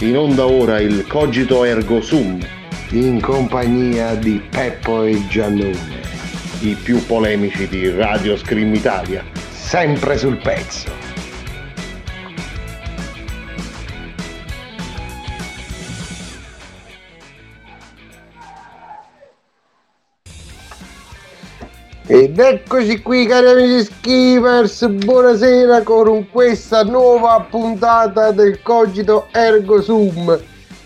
In onda ora il Cogito Ergo Sum, in compagnia di Peppo e Giannone, i più polemici di Radio Scream Italia. sempre sul pezzo. Ed eccoci qui cari amici skippers, buonasera con questa nuova puntata del Cogito Ergo Sum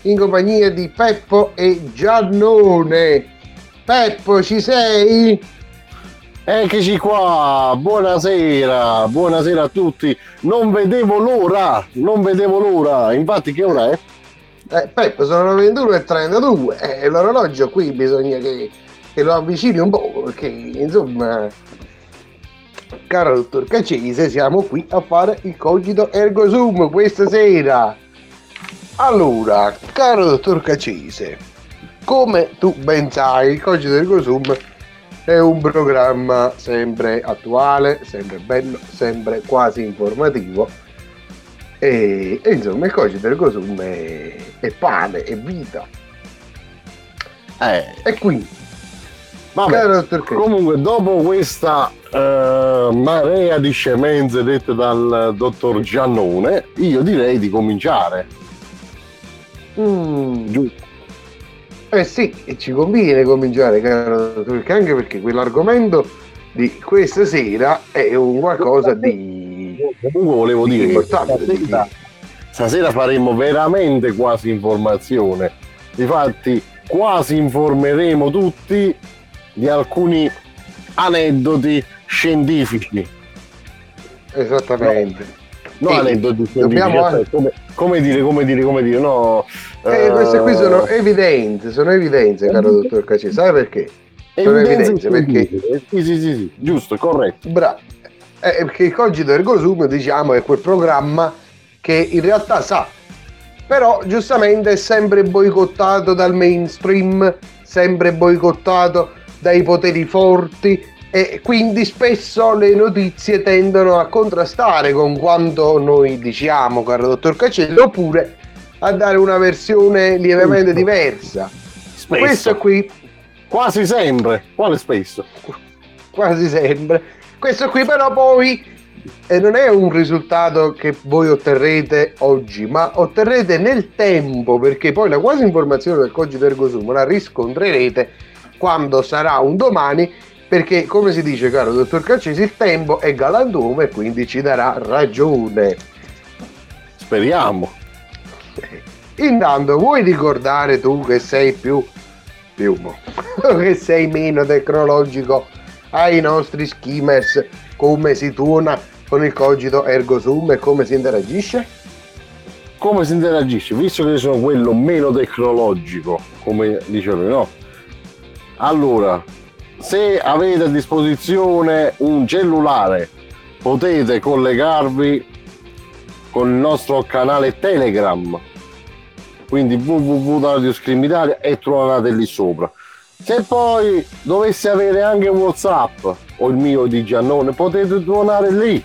in compagnia di Peppo e Giannone. Peppo ci sei? Eccoci qua, buonasera, buonasera a tutti. Non vedevo l'ora, non vedevo l'ora. Infatti che ora è? Eh, Peppo sono le 21.32 e eh, l'orologio qui bisogna che, che lo avvicini un po' perché insomma caro dottor Cacese siamo qui a fare il cogito ergo sum questa sera. Allora caro dottor Cacese come tu ben sai il cogito ergo sum è un programma sempre attuale sempre bello sempre quasi informativo. E, e insomma il cogito ergo sum è, è pane è vita. Eh, e quindi vabbè. Comunque, dopo questa eh, marea di scemenze dette dal dottor Giannone, io direi di cominciare. mm, Giusto? Eh sì, e ci conviene cominciare, caro dottor anche perché quell'argomento di questa sera è un qualcosa di Comunque volevo dire che importante. stasera, stasera faremo veramente quasi informazione. Difatti, quasi informeremo tutti di alcuni aneddoti scientifici. Esattamente. No, Sì, aneddoti scientifici, dobbiamo cioè, come, come dire, come dire, come dire, no. Eh, queste qui eh, sono evidenze, sono evidenze, caro dottor Cacese. Sai perché? Sono evidenze perché scientifiche. Sì, sì, sì, sì, giusto, corretto. Bravo. Eh, perché il Cogito Ergo Sum, diciamo, è quel programma che in realtà sa, però giustamente è sempre boicottato dal mainstream, sempre boicottato dai poteri forti e quindi spesso le notizie tendono a contrastare con quanto noi diciamo, caro dottor Cacello, oppure a dare una versione lievemente diversa. Spesso. Questo qui Quasi sempre. Quale spesso? quasi sempre. Questo qui però poi eh, non è un risultato che voi otterrete oggi, ma otterrete nel tempo, perché poi la quasi informazione del cogito ergo sum la riscontrerete quando sarà un domani, perché come si dice caro dottor Calcesi, il tempo è galantuomo e quindi ci darà ragione. Speriamo. Intanto vuoi ricordare tu che sei più più che sei meno tecnologico ai nostri skimmers come si tuona con il cogito ergo sum e come si interagisce? Come si interagisce? Visto che io sono quello meno tecnologico, come dice lui, no? Allora, se avete a disposizione un cellulare, potete collegarvi con il nostro canale Telegram, quindi www.radioscream e trovate lì sopra. Se poi dovesse avere anche Whatsapp o il mio di Giannone, potete suonare lì.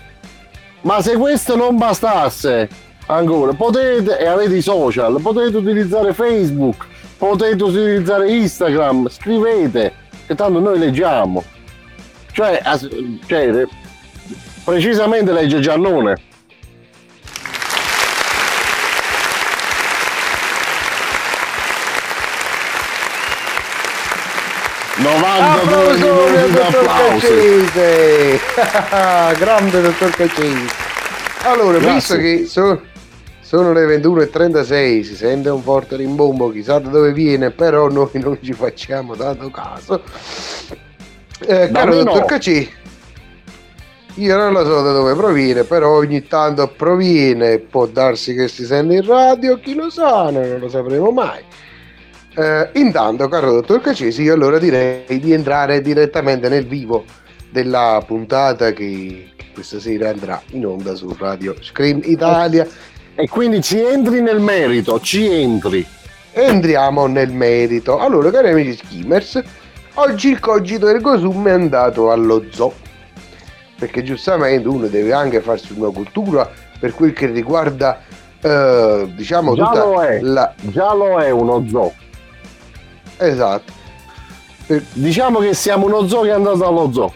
Ma se questo non bastasse, ancora, potete, e avete i social, potete utilizzare Facebook, potete utilizzare Instagram, scrivete, che tanto noi leggiamo. Cioè, as- cioè, precisamente legge Giannone. Applauso 92 al minuti di dottor applausi. Caccese! Grande dottor Caccese! Allora, Grazie. visto che so- sono le 21.36, si sente un forte rimbombo, chissà da dove viene, però noi non ci facciamo tanto caso. Eh, caro dottor. Caccese, io non lo so da dove proviene, però ogni tanto proviene, può darsi che si sente in radio, chi lo sa, noi non lo sapremo mai. Eh, intanto, caro dottor Cacesi, io allora direi di entrare direttamente nel vivo della puntata che, che questa sera andrà in onda su Radio Scream Italia. E quindi ci entri nel merito, ci entri. Entriamo nel merito. Allora, cari amici skimmers, oggi il cogito ergo sum è andato allo zoo. Perché giustamente uno deve anche farsi una cultura per quel che riguarda eh, diciamo Già tutta lo è. la... Già lo è uno zoo. Esatto. Per- Diciamo che siamo uno zoo che è andato allo zoo.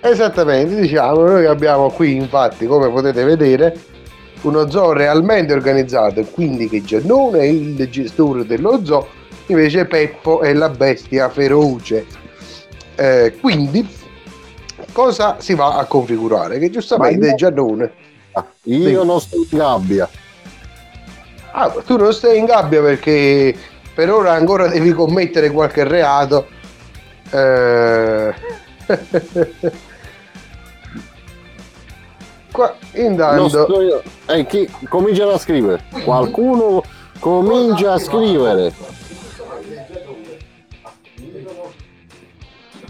Esattamente, diciamo, noi abbiamo qui infatti, come potete vedere, uno zoo realmente organizzato, e quindi che Giannone è il gestore dello zoo, invece Peppo è la bestia feroce. Eh, quindi, cosa si va a configurare? Che giustamente io- Giannone... Ah, Io Sì. non sto in gabbia. Ah, tu non stai in gabbia perché per ora ancora devi commettere qualche reato. Eh... Qua, sto io. Eh, chi cominciano a scrivere? Qualcuno comincia a scrivere.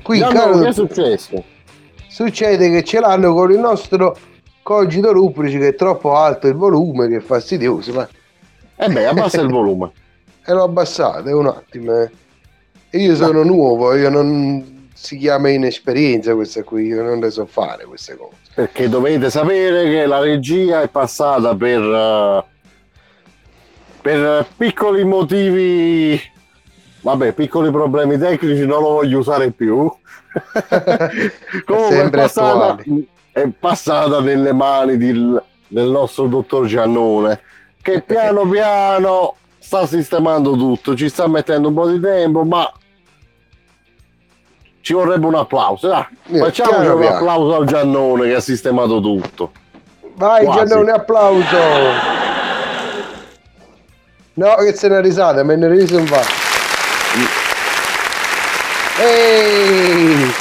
Qui, Già, caro no, che è successo? succede che ce l'hanno con il nostro cogito rubrici che è troppo alto il volume, che è fastidioso, ma Eh beh, abbassa il volume. e l'ho abbassato, un attimo. eh. E io sono nuovo, io non si chiama inesperienza questa qui, io non le so fare queste cose. Perché dovete sapere che la regia è passata per, eh, per piccoli motivi, vabbè, piccoli problemi tecnici, non lo voglio usare più. Comunque è passata, è passata nelle mani di- del nostro dottor Giannone, che piano piano sta sistemando tutto, ci sta mettendo un po' di tempo, ma ci vorrebbe un applauso. Eh, facciamoci un applauso al Giannone che ha sistemato tutto. Vai Quasi. Giannone, applauso! No, che se ne risata, me ne riso un fa. Ehi!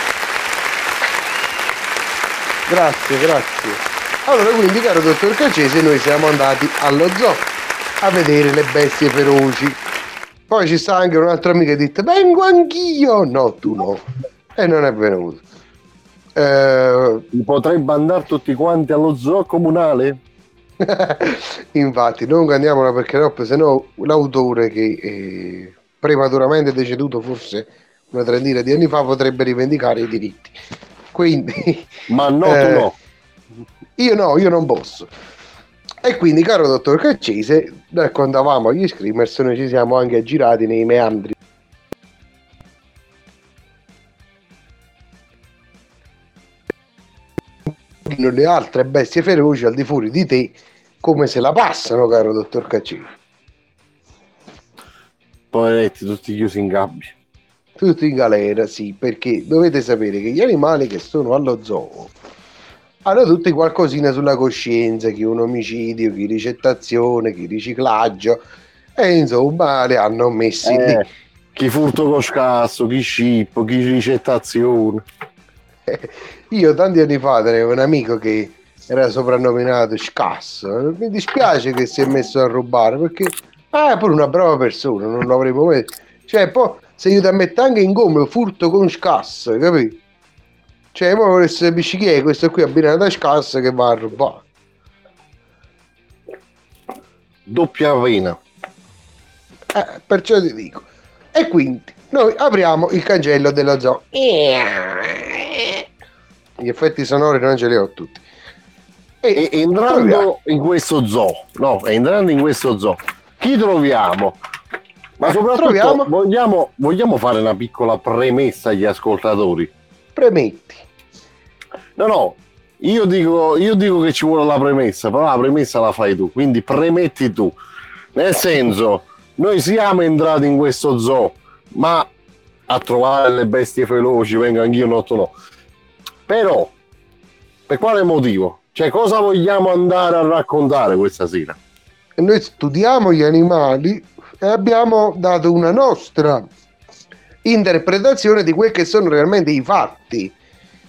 Grazie, grazie. Allora, quindi, caro dottor Cacese, noi siamo andati allo zoo a vedere le bestie feroci. Poi ci sta anche un altro amico che ha detto, vengo anch'io! No, tu no. E non è venuto. Eh, Potrebbe andare tutti quanti allo zoo comunale? Infatti, non andiamola perché troppo, se no l'autore che è prematuramente deceduto forse una trentina di anni fa potrebbe rivendicare i diritti. Quindi Ma no, Eh, tu no. io no, io non posso. E quindi, caro dottor Caccese, noi quando andavamo agli Screamers noi ci siamo anche aggirati nei meandri le altre bestie feroci al di fuori di te come se la passano, caro dottor Caccese. Poveretti, tutti chiusi in gabbia. Tutti in galera, sì, perché dovete sapere che gli animali che sono allo zoo hanno tutti qualcosina sulla coscienza, chi un omicidio, chi ricettazione, chi riciclaggio, e insomma li hanno messi lì. Eh, chi furto con scasso, chi scippo, chi ricettazione. Io tanti anni fa avevo un amico che era soprannominato scasso. Mi dispiace che si è messo a rubare perché ah, è pure una brava persona, non l'avremmo mai. Cioè, poi se io ti metto anche in gomma furto con scasso, capito? Cioè, mo volesse capisci chi è questo qui abbinato a scasso che va a rubare. Doppia vena. Eh, perciò ti dico. E quindi noi apriamo il cancello dello zoo. Gli effetti sonori non ce li ho tutti. E entrando troviamo- in questo zoo, no, entrando in questo zoo, chi troviamo? Ma Eh, soprattutto troviamo- vogliamo, vogliamo fare una piccola premessa agli ascoltatori. premetti. No, no, io dico, io dico che ci vuole la premessa, però la premessa la fai tu, quindi premetti tu. Nel senso, noi siamo entrati in questo zoo, ma a trovare le bestie feroci, vengo anch'io, no, tu no. Però, per quale motivo? Cioè, cosa vogliamo andare a raccontare questa sera? Noi studiamo gli animali e abbiamo dato una nostra interpretazione di quel che sono realmente i fatti.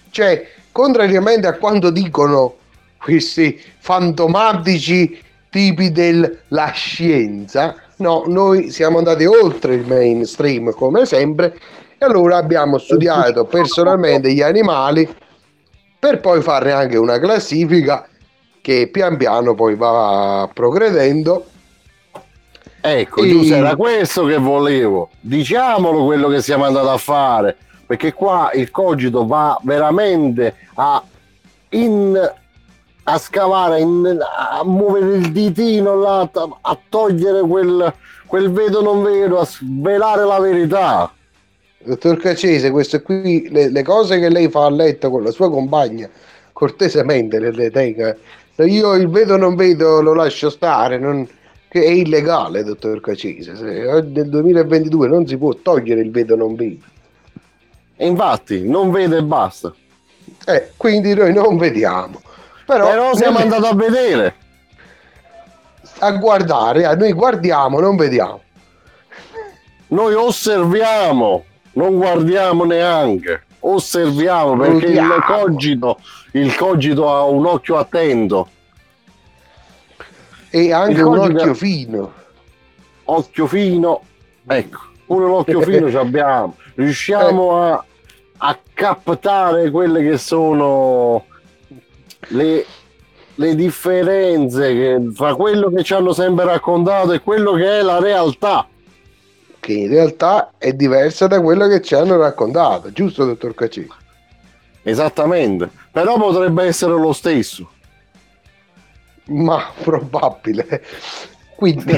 Cioè, contrariamente a quanto dicono questi fantomatici tipi della scienza, no, noi siamo andati oltre il mainstream come sempre e allora abbiamo studiato personalmente gli animali per poi farne anche una classifica che pian piano poi va progredendo Ecco, E- Giuseppe, era questo che volevo. Diciamolo quello che siamo andati a fare, perché qua il cogito va veramente a a scavare, in- a muovere il ditino là, a, a togliere quel, quel vedo non vedo, a svelare la verità. Dottor Cacese, queste qui, le, le cose che lei fa a letto con la sua compagna, cortesemente le, le tenga. Io il vedo non vedo, lo lascio stare, non- che è illegale, dottor Cacese. Se- Nel 2022 non si può togliere il vedo non vedo. E infatti, non vede e basta. Eh, quindi noi non vediamo. Però, Però siamo andati a vedere. a guardare, noi guardiamo, non vediamo. Noi osserviamo, non guardiamo neanche. Osserviamo perché il cogito, il cogito ha un occhio attento, E anche un occhio fino. occhio fino. Ecco, pure l'occhio fino ce abbiamo. Riusciamo a, a captare quelle che sono le, le differenze che- fra quello che ci hanno sempre raccontato e quello che è la realtà. Che in realtà è diversa da quello che ci hanno raccontato, giusto, dottor Cacci? Esattamente, però potrebbe essere lo stesso. Ma probabile. Quindi,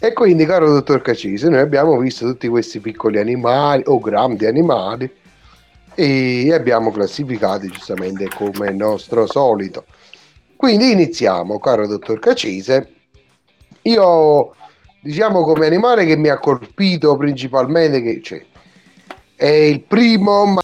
e quindi, caro dottor Cacise, noi abbiamo visto tutti questi piccoli animali o grandi animali e abbiamo classificati giustamente come nostro solito. Quindi iniziamo, caro dottor Cacise. Io, diciamo, come animale che mi ha colpito principalmente, che cioè, è il primo, ma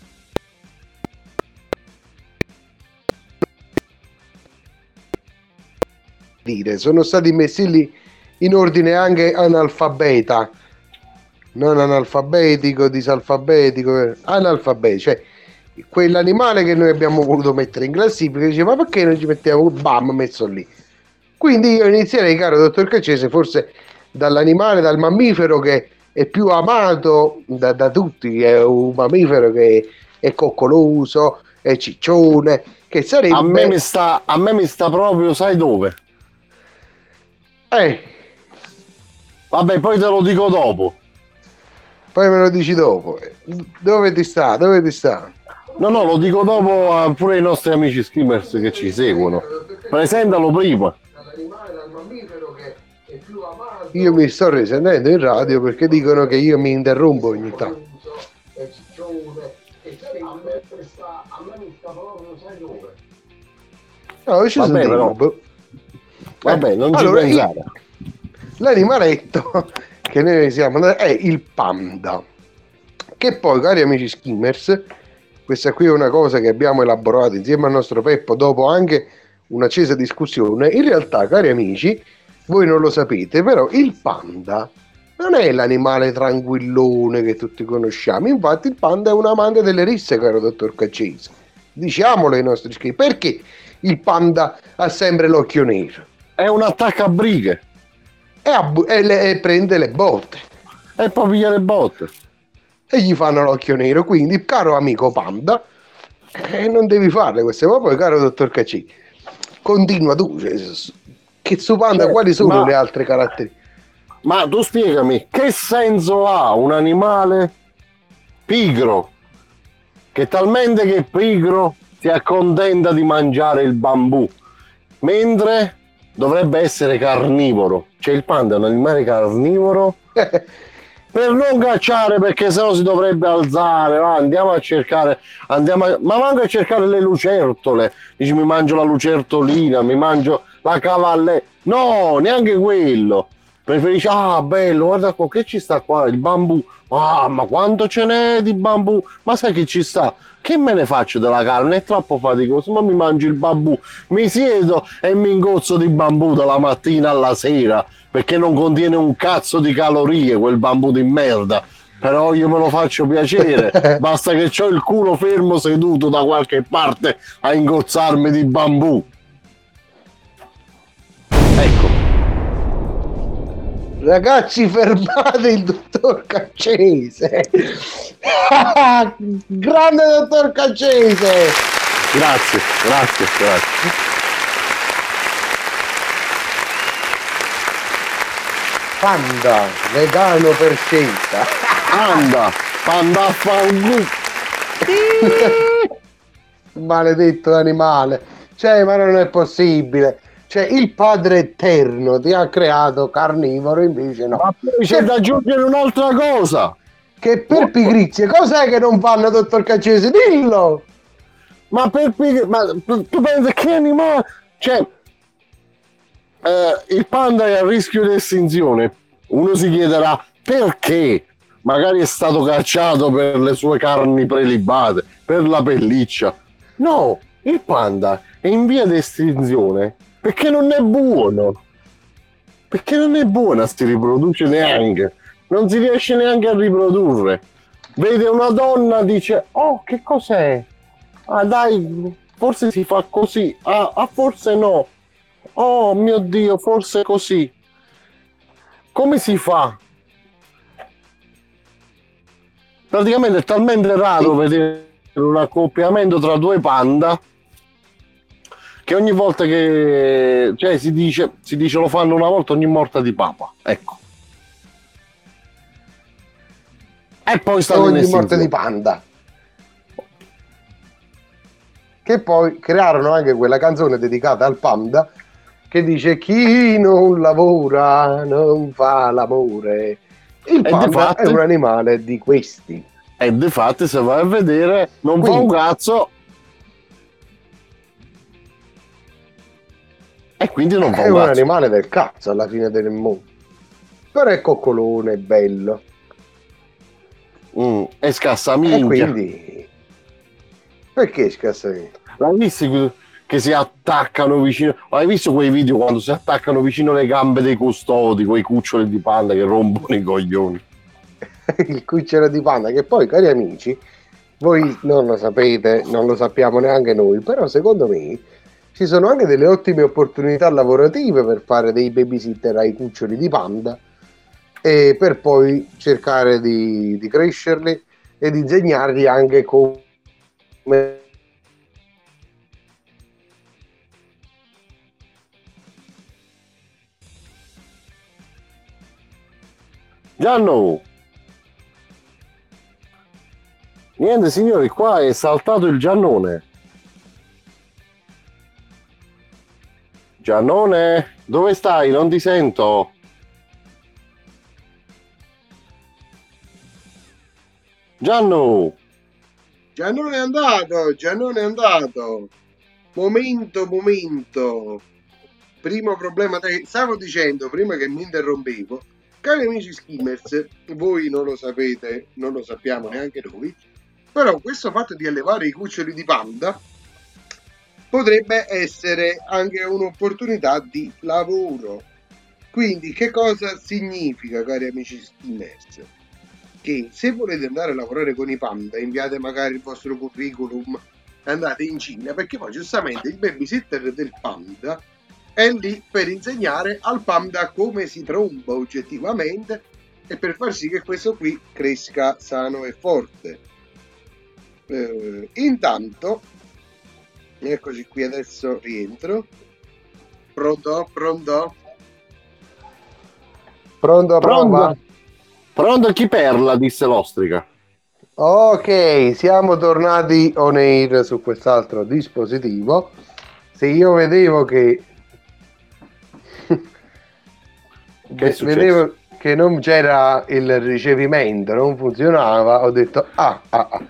dire, sono stati messi lì in ordine anche analfabeta, non analfabetico, disalfabetico, eh, analfabetico, cioè quell'animale che noi abbiamo voluto mettere in classifica, dice ma perché non ci mettiamo, bam, messo lì. Quindi io inizierei, caro dottor Caccese, forse dall'animale, dal mammifero che è più amato da, da tutti, è un mammifero che è coccoloso, è ciccione, che sarebbe... A me mi sta, a me mi sta proprio, sai dove? Eh, Vabbè, poi te lo dico dopo. poi me lo dici dopo. Dove ti sta? Dove ti sta? No, no, lo dico dopo pure ai nostri amici skimmers che ci seguono. Presentalo prima. Io mi sto risentendo in radio perché dicono che io mi interrompo ogni tanto. No, ci Vabbè, sentiamo. però- Vabbè, non ci Allora, pensare. io- L'animaletto che noi siamo andati è il panda. Che poi, cari amici skimmers, questa qui è una cosa che abbiamo elaborato insieme al nostro Peppo dopo anche un'accesa discussione. In realtà, cari amici, voi non lo sapete, però il panda non è l'animale tranquillone che tutti conosciamo. Infatti, il panda è un amante delle risse, caro dottor Caccese. Diciamolo ai nostri iscritti. Perché il panda ha sempre l'occhio nero? È un attacco a brighe. E, abbu- e le- e prende le botte E poi piglia le botte. e gli fanno l'occhio nero. Quindi, caro amico panda, eh, non devi farle queste ma poi, caro dottor Caccini, continua tu. cioè, s- Che su panda, Cioè, quali sono ma- le altre caratteristiche? Ma tu spiegami, che senso ha un animale pigro che talmente che pigro si accontenta di mangiare il bambù, mentre dovrebbe essere carnivoro? Cioè il panda è un animale carnivoro per non cacciare perché sennò si dovrebbe alzare va, andiamo a cercare andiamo a- ma manco a cercare le lucertole dici mi mangio la lucertolina mi mangio la cavalle no neanche quello. Preferisci ah bello guarda qua che ci sta qua il bambù. Ah ma quanto ce n'è di bambù? Ma sai che ci sta? Che me ne faccio della carne è troppo faticoso ma mi mangio il bambù. Mi siedo e mi ingozzo di bambù dalla mattina alla sera perché non contiene un cazzo di calorie quel bambù di merda. Però io me lo faccio piacere, basta che ho il culo fermo seduto da qualche parte a ingozzarmi di bambù. Ragazzi, fermate il dottor Caccese. Grande dottor Caccese. grazie, grazie, grazie. Panda, vegano per scelta. Anda, panda a fangu. Maledetto animale. Cioè, ma non è possibile. Cioè, il padre eterno ti ha creato carnivoro, invece no. Ma poi c'è da aggiungere un'altra cosa. Che per pigrizia, cos'è che non fanno, dottor Caccese? Dillo! Ma per pigrizia, ma tu pensi che animale... Cioè, eh, il panda è a rischio di estinzione. Uno si chiederà perché? Magari è stato cacciato per le sue carni prelibate, per la pelliccia. No, il panda è in via di estinzione perché non è buono. Perché non è buona, si riproduce neanche. Non si riesce neanche a riprodurre. Vede una donna, dice, oh, che cos'è? Ah, dai, forse si fa così. Ah, ah, forse no. Oh mio Dio, forse così. Come si fa? Praticamente è talmente raro vedere un accoppiamento tra due panda che ogni volta che cioè si dice, si dice lo fanno una volta ogni morta di papa. Ecco. E poi sta ogni morte di panda. Che poi crearono anche quella canzone dedicata al panda che dice chi non lavora non fa l'amore. Il panda difatti- è un animale di questi. E difatti se vai a vedere non fa Quindi- un cazzo. E quindi non fa È un cazzo. animale del cazzo alla fine del mondo. Però è coccolone, è bello. Mm, e scassa E quindi... Perché scassamento? L'hai visto che si attaccano vicino? Hai visto quei video quando si attaccano vicino alle gambe dei custodi, quei cuccioli di panda che rompono i coglioni? il cucciolo di panda che poi cari amici voi non lo sapete non lo sappiamo neanche noi però secondo me ci sono anche delle ottime opportunità lavorative per fare dei babysitter ai cuccioli di panda e per poi cercare di, di crescerli e di insegnargli anche come Gianno! Niente signori, qua è saltato il Giannone. Giannone, dove stai? Non ti sento. Gianno! Giannone è andato, Giannone è andato. Momento, momento. Primo problema, te- stavo dicendo prima che mi interrompevo, cari amici skimmers, voi non lo sapete, non lo sappiamo neanche noi, però questo fatto di allevare i cuccioli di panda potrebbe essere anche un'opportunità di lavoro. Quindi che cosa significa, cari amici skimmers? che se volete andare a lavorare con i panda, inviate magari il vostro curriculum andate in Cina, perché poi giustamente il babysitter del panda è lì per insegnare al panda come si tromba oggettivamente e per far sì che questo qui cresca sano e forte. Eh, intanto, eccoci qui adesso rientro. Pronto? Pronto? Pronto, Pronto? Pronto chi perla, disse l'ostrica. Ok, siamo tornati on air su quest'altro dispositivo. Se io vedevo che, Che vedevo che non c'era il ricevimento, non funzionava, ho detto ah, ah, ah.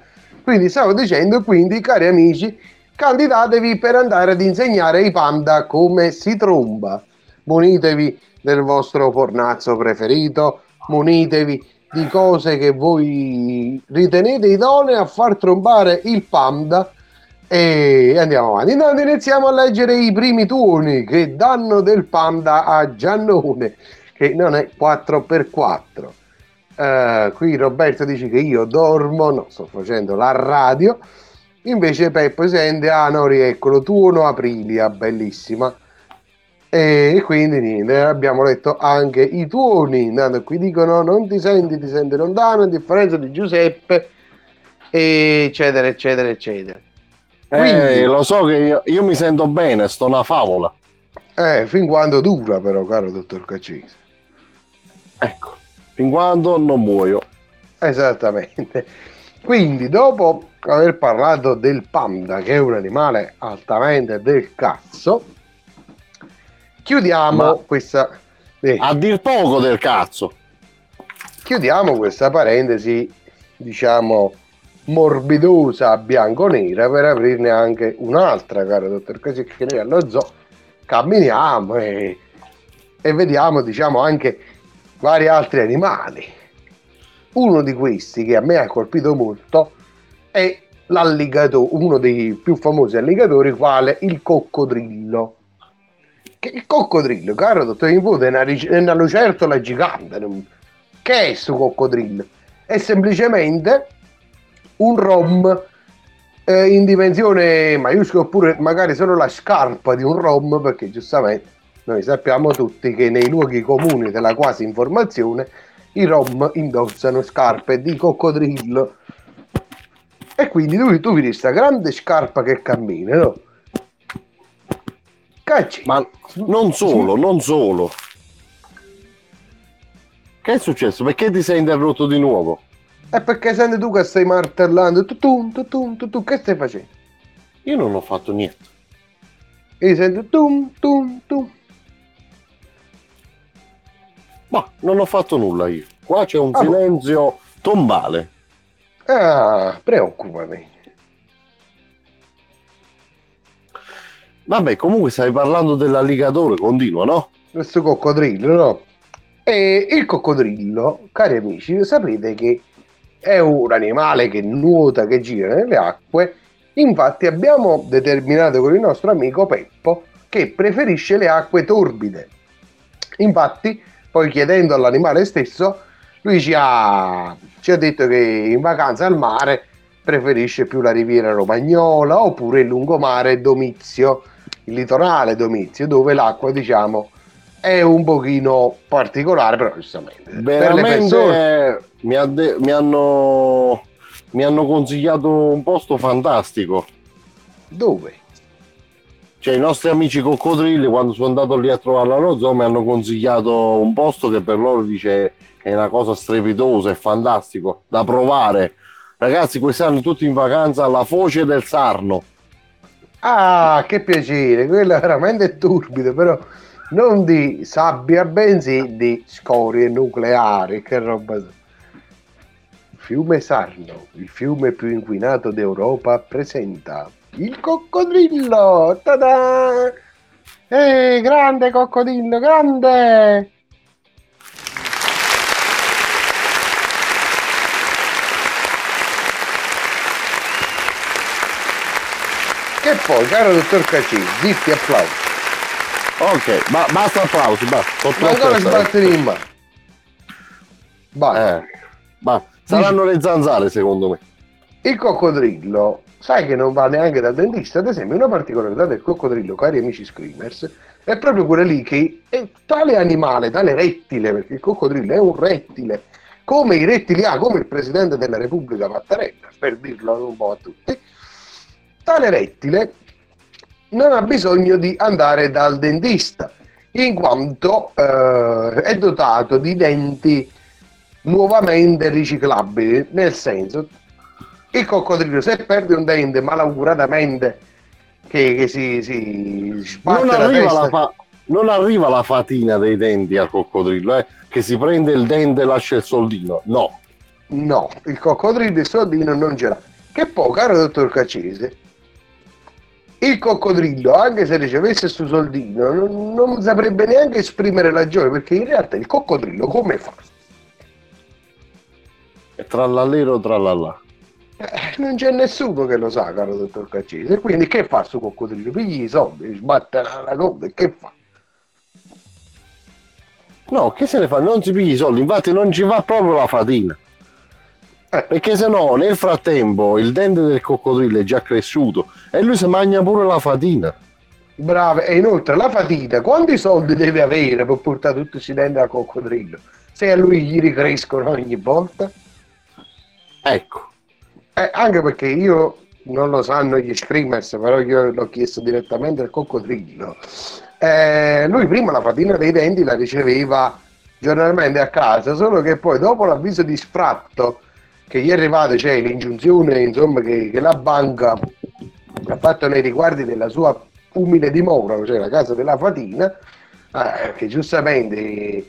Quindi stavo dicendo, quindi cari amici, candidatevi per andare ad insegnare ai panda come si tromba. Munitevi del vostro fornazzo preferito, munitevi di cose che voi ritenete idonee a far trombare il panda e andiamo avanti. Intanto iniziamo a leggere i primi tuoni che danno del panda a Giannone, che non è 4x4. Eh, qui Roberto dice che io dormo, no, sto facendo la radio. Invece Peppo sente, ah no, rieccolo, tuono Aprilia, bellissima. E quindi niente, abbiamo letto anche i tuoni. Intanto qui dicono non ti senti, ti senti lontano, a differenza di Giuseppe, eccetera, eccetera, eccetera. Quindi- Eh, lo so che io, io mi sento bene, sto una favola. Eh, fin quando dura però, caro dottor Caccese. Ecco, fin quando non muoio. Esattamente. Quindi, dopo aver parlato del panda, che è un animale altamente del cazzo, chiudiamo Ma- questa. eh, A dir poco del cazzo. chiudiamo questa parentesi, diciamo, morbidosa bianco-nera per aprirne anche un'altra, caro dottor Casi, che noi allo zoo camminiamo e, e vediamo, diciamo, anche vari altri animali. Uno di questi che a me ha colpito molto è l'alligatore, uno dei più famosi alligatori, quale il coccodrillo. Che il coccodrillo, caro dottor Nipote, è una, è una lucertola gigante. Che è questo coccodrillo? È semplicemente un rom eh, in dimensione maiuscola oppure magari solo la scarpa di un rom perché giustamente noi sappiamo tutti che nei luoghi comuni della quasi informazione i rom indossano scarpe di coccodrillo e quindi tu, tu vedi questa grande scarpa che cammina no? Cacci. Ma non solo, non solo. Che è successo? Perché ti sei interrotto di nuovo? è perché senti tu che stai martellando tu tu tu tu tu che stai facendo? Io non ho fatto niente. e senti tum tum tum Ma non ho fatto nulla io. Qua c'è un Ah, boh. silenzio tombale. ah preoccupami Vabbè, comunque stai parlando dell'alligatore, continua, no? questo coccodrillo, no? E il coccodrillo, cari amici, sapete che è un animale che nuota, che gira nelle acque. Infatti abbiamo determinato con il nostro amico Peppo che preferisce le acque torbide. Infatti, poi chiedendo all'animale stesso, lui ci ha, ci ha detto che in vacanza al mare preferisce più la riviera romagnola oppure il lungomare Domizio, il litorale Domizio, dove l'acqua, diciamo, è un pochino particolare, però giustamente per le Veramente persone mi, ha de- mi hanno, mi hanno consigliato un posto fantastico. dove? Cioè, i nostri amici coccodrilli, quando sono andato lì a trovarla allo zoo, mi hanno consigliato un posto che per loro dice è una cosa strepitosa, è fantastico da provare. Ragazzi, quest'anno tutti in vacanza alla foce del Sarno. Ah, che piacere, quello è veramente turbido, però non di sabbia, bensì di scorie nucleari, che roba. Fiume Sarno, il fiume più inquinato d'Europa, presenta il coccodrillo. Ta-da! Ehi, grande coccodrillo, grande! Che poi, caro dottor Cacini, zitti applausi. Ok, ma basta applausi, basta. Sono Ma ancora sbattere in mano. Basta. Eh, ma saranno le zanzare secondo me. Il coccodrillo, sai che non va neanche dal dentista, ad esempio, una particolarità del coccodrillo, cari amici screamers, è proprio quella lì che tale animale, tale rettile, perché il coccodrillo è un rettile, come i rettili ha, come il presidente della Repubblica Mattarella, per dirlo un po' a tutti, tale rettile non ha bisogno di andare dal dentista, in quanto eh, è dotato di denti nuovamente riciclabili, nel senso il coccodrillo se perde un dente malauguratamente che, che si, si sbatte Non la arriva, testa la fa- non arriva la fatina dei denti al coccodrillo, eh, che si prende il dente e lascia il soldino. No. no, il coccodrillo il soldino non ce l'ha che poi caro dottor Caccese il coccodrillo anche se ricevesse il suo soldino non, non saprebbe neanche esprimere la gioia perché in realtà il coccodrillo come fa? Trallallero trallallà. Eh, non c'è nessuno che lo sa, caro dottor Caccese. Quindi che fa su coccodrillo? Pigli i soldi, sbatte la coda e che fa? No, che se ne fa? Non si pigli i soldi, infatti non ci va proprio la fatina. Eh. Perché se no, nel frattempo, il dente del coccodrillo è già cresciuto e lui si mangia pure la fatina. Brave, e inoltre la fatina, quanti soldi deve avere per portare tutti questi denti al coccodrillo? Se a lui gli ricrescono ogni volta? Ecco. Eh, anche perché io non lo sanno gli screamers, però io l'ho chiesto direttamente al coccodrillo. Eh, lui prima la fatina dei denti la riceveva giornalmente a casa, solo che poi dopo l'avviso di sfratto che gli è arrivata, cioè l'ingiunzione insomma, che, che la banca ha fatto nei riguardi della sua umile dimora, cioè la casa della Fatina, eh, che giustamente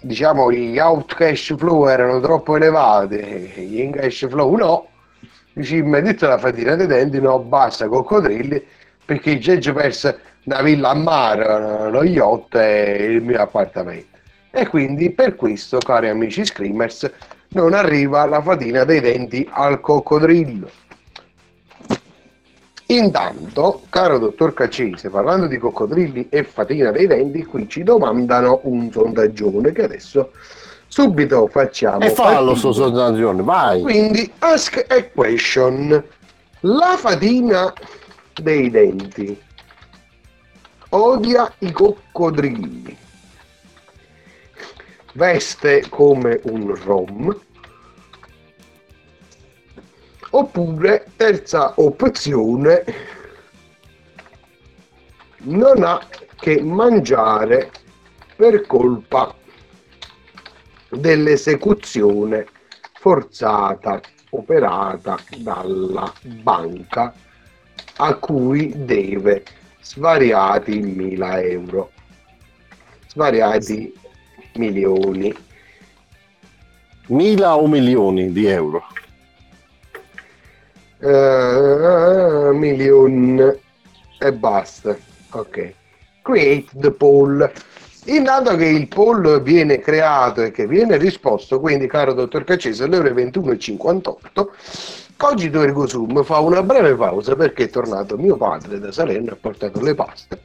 diciamo gli out cash flow erano troppo elevati, gli in cash flow no, dici mi ha detto la Fatina dei denti no basta coccodrilli perché ho perso una villa a mare, lo yacht e il mio appartamento. E quindi per questo, cari amici screamers, non arriva la fatina dei denti al coccodrillo. Intanto, caro dottor Caccese, parlando di coccodrilli e fatina dei denti, qui ci domandano un sondaggione che adesso subito facciamo. E fallo sto sondaggione, vai! Quindi, ask a question. La fatina dei denti odia i coccodrilli veste come un rom oppure terza opzione non ha che mangiare per colpa dell'esecuzione forzata operata dalla banca a cui deve svariati mila euro svariati milioni. Mila o milioni di euro? Uh, milioni e basta. Ok. Create the poll. Intanto che il poll viene creato e che viene risposto, quindi caro dottor Caccese, alle ore 21.58, Cogito Ergo Sum fa una breve pausa perché è tornato mio padre da Salerno e ha portato le paste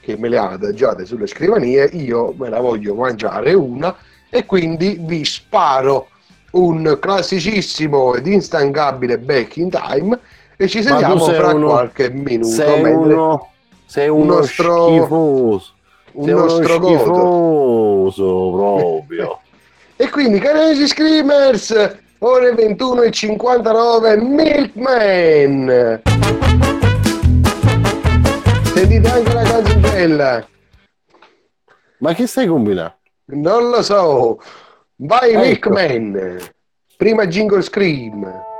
che me le ha adagiate sulle scrivanie, io me la voglio mangiare una e quindi vi sparo un classicissimo ed instancabile back in time e ci sentiamo fra uno, qualche minuto. Sei uno, sei uno nostro, schifoso. Uno schifoso proprio. e quindi, cari screamers, ore 21 e 59, Milkman. Sentite anche la canzonella. Ma che stai combinando? Non lo so. Vai ecco. Milkman. Prima jingle scream.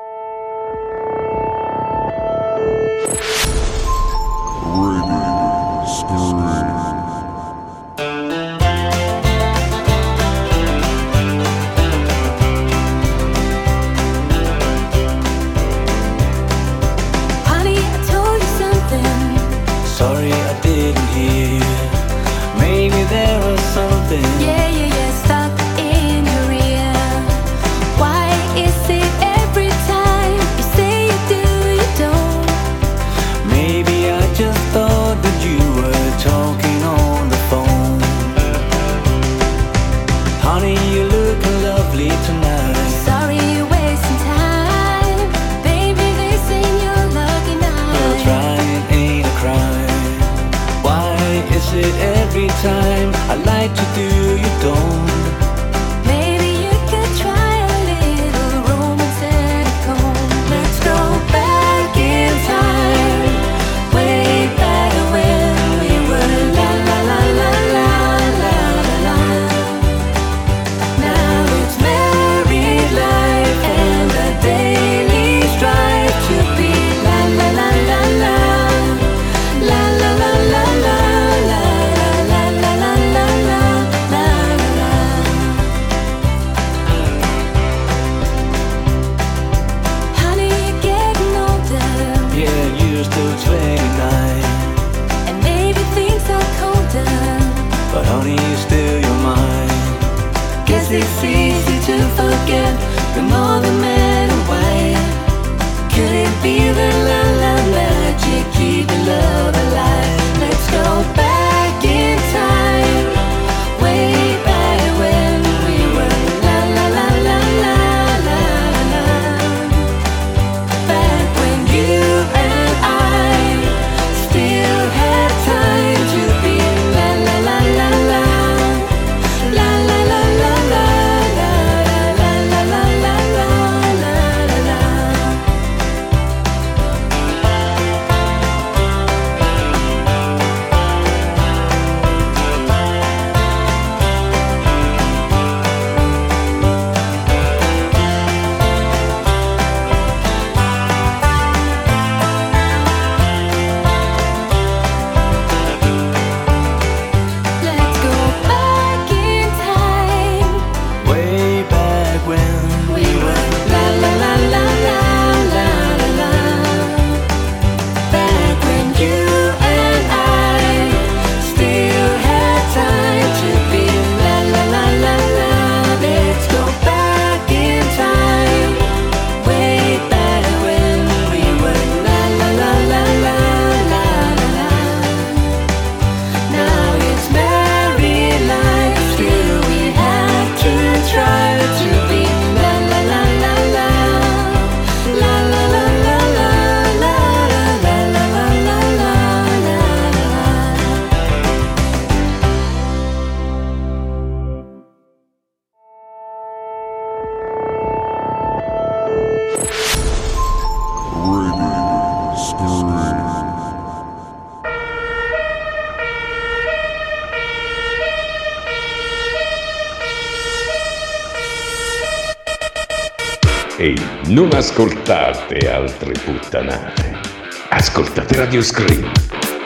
Non ascoltate altre puttanate. Ascoltate Radio Scream.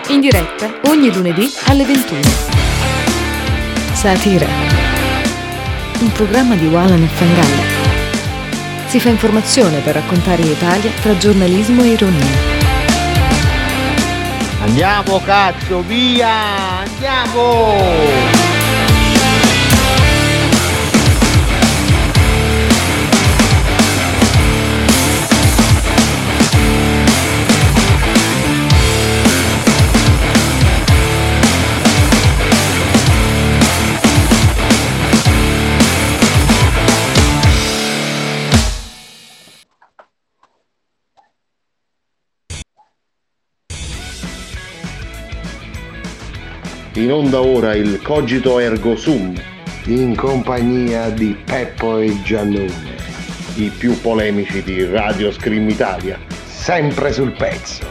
In diretta ogni lunedì alle 21. Satira. Un programma di Walan e Fangalli. Si fa informazione per raccontare l'Italia tra giornalismo e ironia. Andiamo cazzo, via! Andiamo! In onda ora il Cogito Ergo Sum, in compagnia di Peppo e Giannone, i più polemici di Radio Scream Italia. sempre sul pezzo.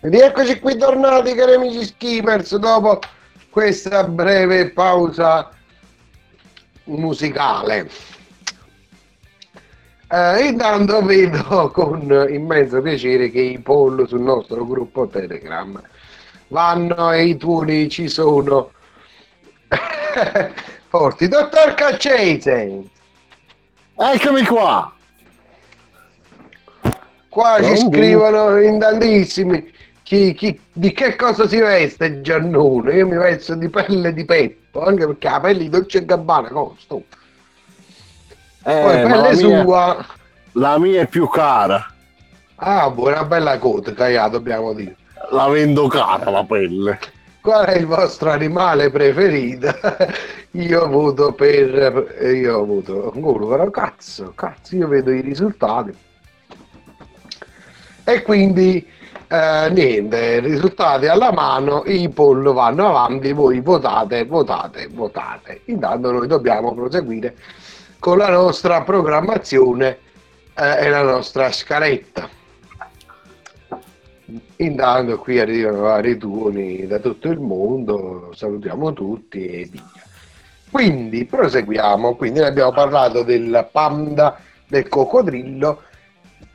Rieccoci qui tornati cari amici skippers dopo questa breve pausa musicale. Eh, intanto vedo con immenso piacere che i poll sul nostro gruppo Telegram vanno e i tuoni ci sono forti. Dottor Caccese, Eccomi qua! qua ci scrivono in tantissimi chi- chi- di che cosa si veste Giannuno. Io mi vesto di pelle di Peppo, anche perché la pelle di Dolce Gabbana costa. Eh, Poi pelle la, mia, sua... la mia è più cara. Ah, buona bella coda, Caia, dobbiamo dire. La vendo cara la pelle. Qual è il vostro animale preferito? io voto per... Io voto... Però cazzo, cazzo, io vedo i risultati. E quindi, eh, niente, risultati alla mano, i poll vanno avanti, voi votate, votate, votate. Intanto noi dobbiamo proseguire con la nostra programmazione eh, e la nostra scaletta. Intanto qui arrivano vari tuoni da tutto il mondo, salutiamo tutti e via. Quindi proseguiamo, quindi abbiamo parlato del panda, del coccodrillo,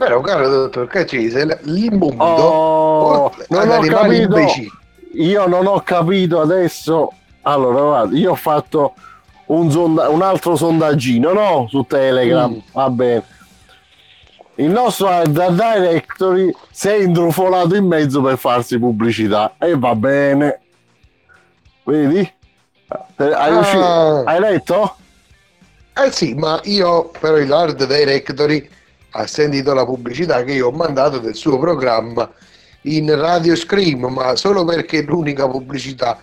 però caro dottor Cacese, l- il mondo Oh, non ho capito. imbecilli, Io non ho capito adesso. Allora, guarda, io ho fatto un, sonda- un altro sondaggino, no? Su Telegram. Mm. Va bene. Il nostro art directory si è intrufolato in mezzo per farsi pubblicità. E va bene. Vedi? Eh, Hai, Ah. usci- hai letto? Eh sì, ma io però il Hard Directory ha sentito la pubblicità che io ho mandato del suo programma in Radio Scream, ma solo perché è l'unica pubblicità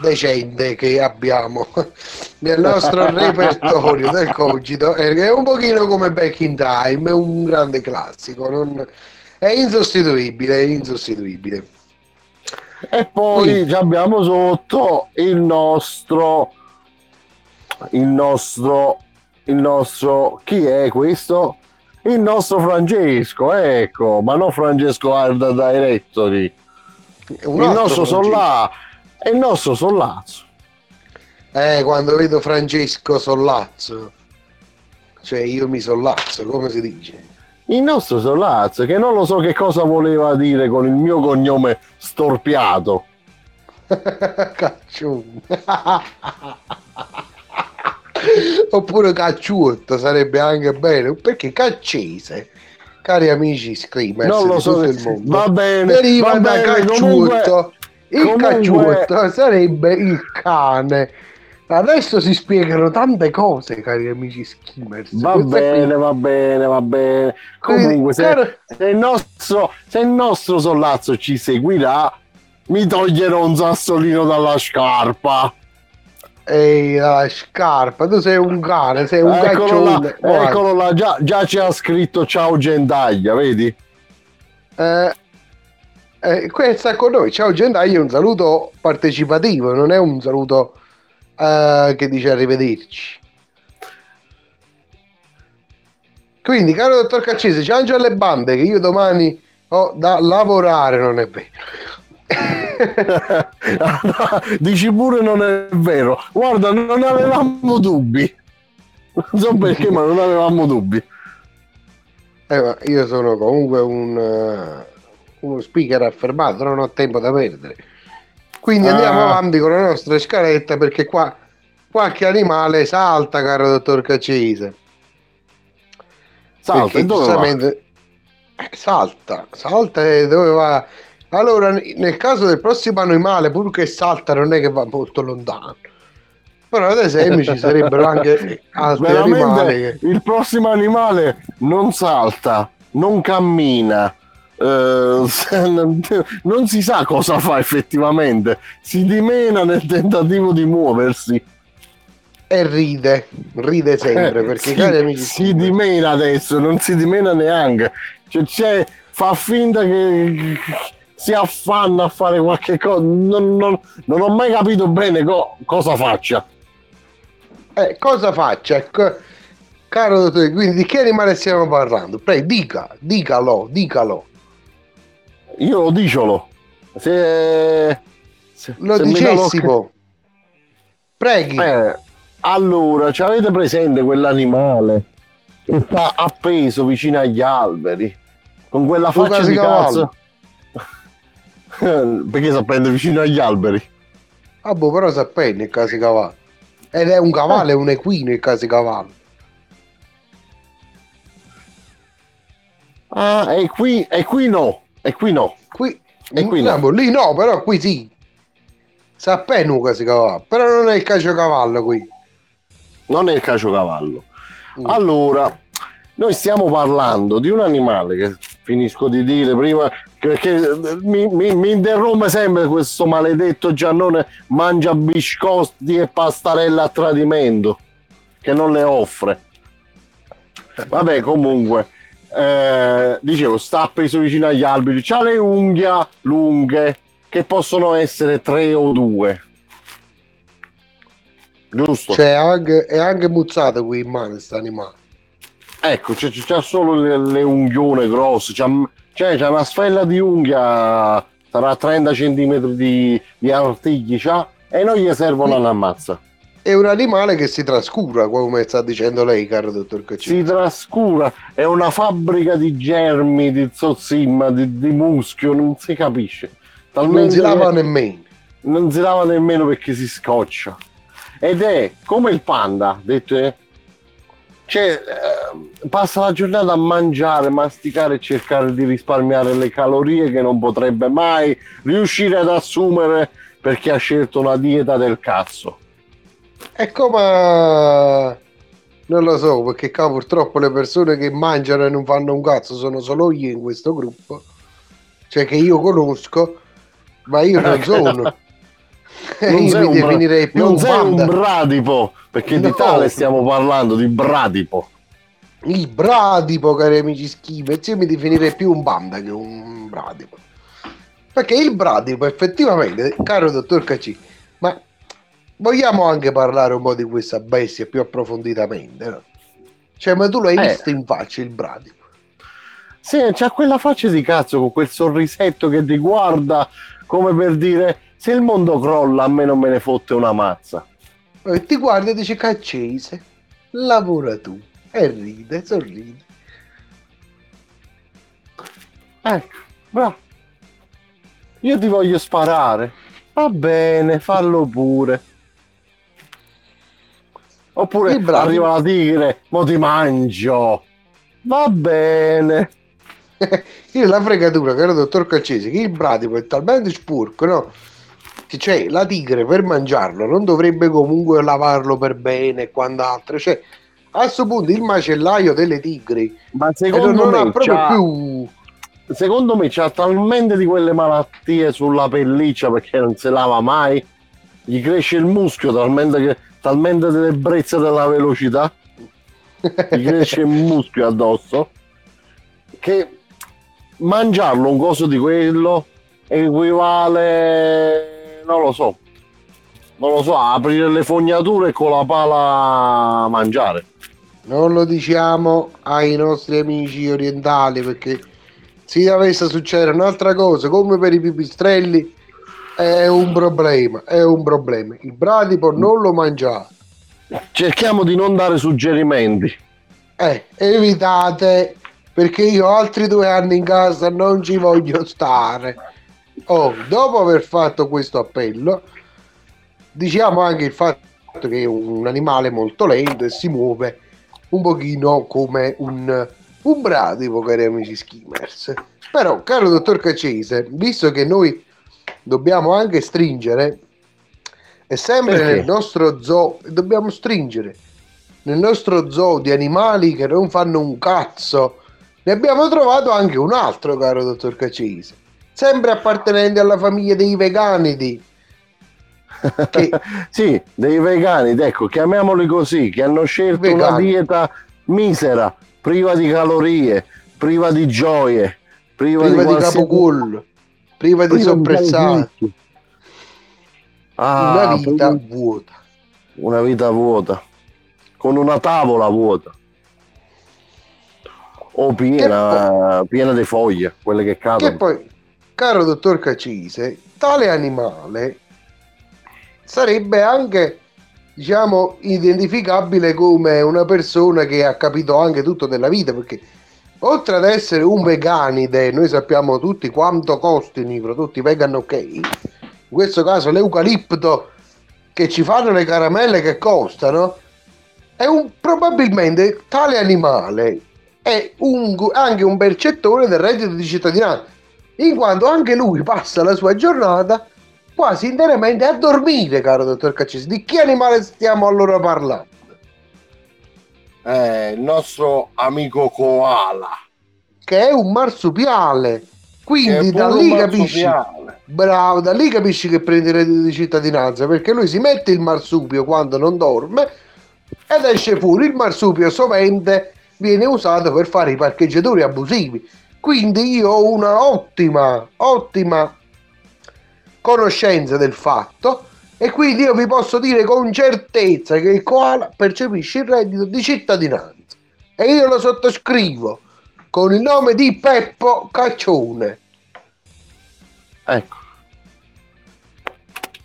decente che abbiamo nel nostro repertorio del cogito e che è un pochino come Back in Time, è un grande classico, non- è insostituibile, è insostituibile. E poi Sì. ci abbiamo sotto il nostro, il nostro, il nostro, chi è questo? Il nostro Francesco, ecco, ma non Francesco Hard Directory, Un il nostro. Sollà, è il nostro Sollazzo. Eh, quando vedo Francesco Sollazzo, cioè io mi sollazzo, come si dice? Il nostro Sollazzo, che non lo so che cosa voleva dire con il mio cognome storpiato. Caccione. Oppure cacciuotto sarebbe anche bene, perché caccese, cari amici screamers Non lo so, il mondo, va bene, deriva va da bene, cacciuotto. comunque- il comunque- cacciuotto sarebbe il cane. Adesso si spiegano tante cose, cari amici skimmers. Va Questa qui- bene, va bene, va bene. Comunque, se, caro- se il nostro, se il nostro sollazzo ci seguirà, mi toglierò un sassolino dalla scarpa. Ehi, la scarpa, tu sei un cane, sei un Eccolo là, caccione. Guarda. eccolo là, già, già ci ha scritto ciao Gentaglia, vedi? Eh, eh, questa con noi, ciao Gentaglia, è un saluto partecipativo, non è un saluto eh, che dice arrivederci. Quindi, caro dottor Caccese, ciao alle bande che io domani Ho da lavorare, non è vero. Dici pure non è vero. Guarda, non avevamo dubbi. Non so perché, ma non avevamo dubbi. Eh, io sono comunque un, eh, uno speaker affermato, non ho tempo da perdere. Quindi andiamo Ah. avanti con la nostra scaletta perché qua qualche animale salta, caro dottor Caccese. Salta, Perché dove giustamente eh, salta, salta e dove va? Allora, nel caso del prossimo animale, pur che salta, non è che va molto lontano. Però ad esempio ci sarebbero anche altri animali Veramente che... il prossimo animale non salta, non cammina, eh, non si sa cosa fa effettivamente, si dimena nel tentativo di muoversi. E ride, ride sempre, Eh, perché si, cari amici... si dimena adesso, non si dimena neanche. Cioè, c'è- fa finta che si affanna a fare qualche cosa. Non, non- non ho mai capito bene co- cosa faccia. Eh, cosa faccia? Ecco, Caro dottore, quindi di che animale stiamo parlando? Prego, dica, dicalo, dicalo. Io lo diciolo. Se, se- Lo se dicessimo. Preghi. Eh, allora, ci avete presente quell'animale che sta appeso vicino agli alberi? Con quella faccia di casicavallo. cazzo. Perché si appende vicino agli alberi? Ah, boh, però sappenne il casicavallo. Ed è un cavallo, è un equino il casicavallo. Ah, e qui, e qui no, e qui no. Qui, E qui no. no, boh, lì no, però qui sì. Sappenne un casicavallo. Però non è il caciocavallo qui. Non è il caciocavallo. Mm. Allora, noi stiamo parlando di un animale che finisco di dire prima, che mi, mi- mi interrompe sempre questo maledetto Giannone mangia biscotti e pastarella a tradimento, che non le offre. Vabbè, comunque, eh, dicevo, sta appeso vicino agli alberi, c'ha le unghie lunghe, che possono essere tre o due. Giusto? Cioè, anche, è anche muzzato qui in mano questo animale. Ecco, c'è, c'è solo le, le unghione grosse, c'è, c'è, c'è una sfella di unghia, sarà 30 cm di, di artigli, c'ha, e non gli servono una mazza. È un animale che si trascura, come sta dicendo lei, caro dottor Caccini. Si trascura, è una fabbrica di germi, di zozzimma, di, di muschio, non si capisce. non Talmente si lava nemmeno. non si lava nemmeno perché si scoccia. Ed è come il panda, detto è. Cioè, eh, passa la giornata a mangiare, masticare e cercare di risparmiare le calorie che non potrebbe mai riuscire ad assumere perché ha scelto una dieta del cazzo. È come... Non lo so, perché qua purtroppo le persone che mangiano e non fanno un cazzo sono solo io in questo gruppo. Cioè che io conosco, ma io non sono. E Non sei un bra- non un sei un bradipo, perché di No. tale stiamo parlando, di bradipo. Il bradipo, cari amici schifezzi, io mi definirei più un panda che un bradipo. Perché il bradipo effettivamente, caro dottor Cacci, ma vogliamo anche parlare un po' di questa bestia più approfonditamente, no? Cioè, ma tu l'hai Eh. visto in faccia il bradipo? Sì, c'ha quella faccia di cazzo con quel sorrisetto che ti guarda come per dire se il mondo crolla a me non me ne fotte una mazza. E ti guarda e dice Caccese, lavora tu. E ride, sorride. Ecco, bravo. Io ti voglio sparare. Va bene, fallo pure. Oppure arriva la tigre, mo ti mangio. Va bene. Io la fregatura, caro dottor Caccese, che il bradipo è talmente sporco, no? Cioè, la tigre per mangiarlo non dovrebbe comunque lavarlo per bene e quant'altro. Cioè, a questo punto il macellaio delle tigri Ma eh, secondo non me ha proprio c'ha- più... secondo me c'ha talmente di quelle malattie sulla pelliccia perché non si lava mai, gli cresce il muschio talmente, che, talmente dell'ebbrezza della velocità, gli cresce il muschio addosso, che mangiarlo un coso di quello equivale, non lo so, non lo so, aprire le fognature e con la pala mangiare. Non lo diciamo ai nostri amici orientali perché se dovesse succedere un'altra cosa, come per i pipistrelli, è un problema, è un problema. Il bradipo non lo mangiate. Cerchiamo di non dare suggerimenti. Eh, evitate, perché io altri due anni in casa non ci voglio stare. Oh, dopo aver fatto questo appello, diciamo anche il fatto che è un animale molto lento e si muove un pochino come un, un bradipo, cari amici skimmers. Però, caro dottor Caccese, visto che noi dobbiamo anche stringere, e sempre Perché? nel nostro zoo, dobbiamo stringere nel nostro zoo di animali che non fanno un cazzo, ne abbiamo trovato anche un altro, caro dottor Caccese, sempre appartenente alla famiglia dei veganidi. Che- sì, dei vegani, ecco, chiamiamoli così, che hanno scelto una Vegani. dieta misera, priva di calorie, priva di gioie, priva, prima di qualsiasi- capocollo, prima di priva soppressati, tutto. Ah, una vita proprio vuota. una vita vuota, con una tavola vuota. O piena, piena di foglie, quelle che Che cadono. poi, caro dottor Cacise, tale animale sarebbe anche, diciamo, identificabile come una persona che ha capito anche tutto della vita, perché oltre ad essere un veganide, noi sappiamo tutti quanto costino i prodotti vegan ok, in questo caso l'eucalipto che ci fanno le caramelle che costano, è un, probabilmente tale animale è un- anche un percettore del reddito di cittadinanza, in quanto anche lui passa la sua giornata quasi interamente a dormire, caro dottor Caccesi. Di che animale stiamo allora parlando? Eh, il nostro amico koala. Che è un marsupiale. Quindi da lì capisci. Bravo, da lì capisci che prende il reddito di cittadinanza perché lui si mette il marsupio quando non dorme ed esce fuori. Il marsupio sovente viene usato per fare i parcheggiatori abusivi. Quindi io ho una ottima, ottima conoscenza del fatto e quindi io vi posso dire con certezza che il koala percepisce il reddito di cittadinanza e io lo sottoscrivo con il nome di Peppo Caccione. Ecco.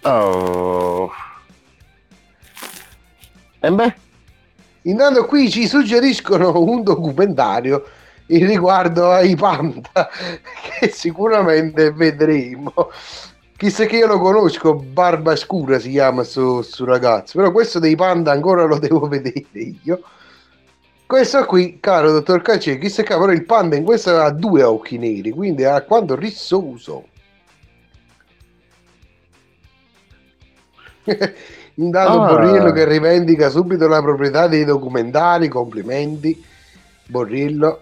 Oh. E beh, Intanto qui ci suggeriscono un documentario in riguardo ai panda che sicuramente vedremo. Chissà che io lo conosco, Barba Scura si chiama su, su ragazzo, però questo dei panda ancora lo devo vedere io. Questo qui, caro dottor Cacce, chissà che però il panda in questo ha due occhi neri, quindi ha quanto rissoso. Intanto Ah. Borriello che rivendica subito la proprietà dei documentari, complimenti. Borriello,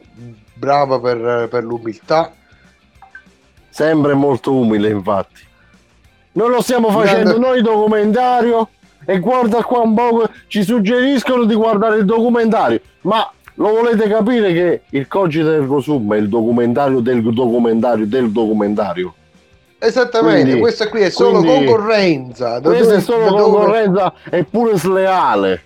bravo per, per l'umiltà. sempre molto umile, infatti. Non lo stiamo facendo Guarda- noi documentario e guarda qua un po' ci suggeriscono di guardare il documentario, ma lo volete capire che il cogito ergo sum è il documentario del documentario del documentario. Esattamente, Quindi- questa qui è solo quindi- concorrenza. Questa è solo concorrenza eppure sleale.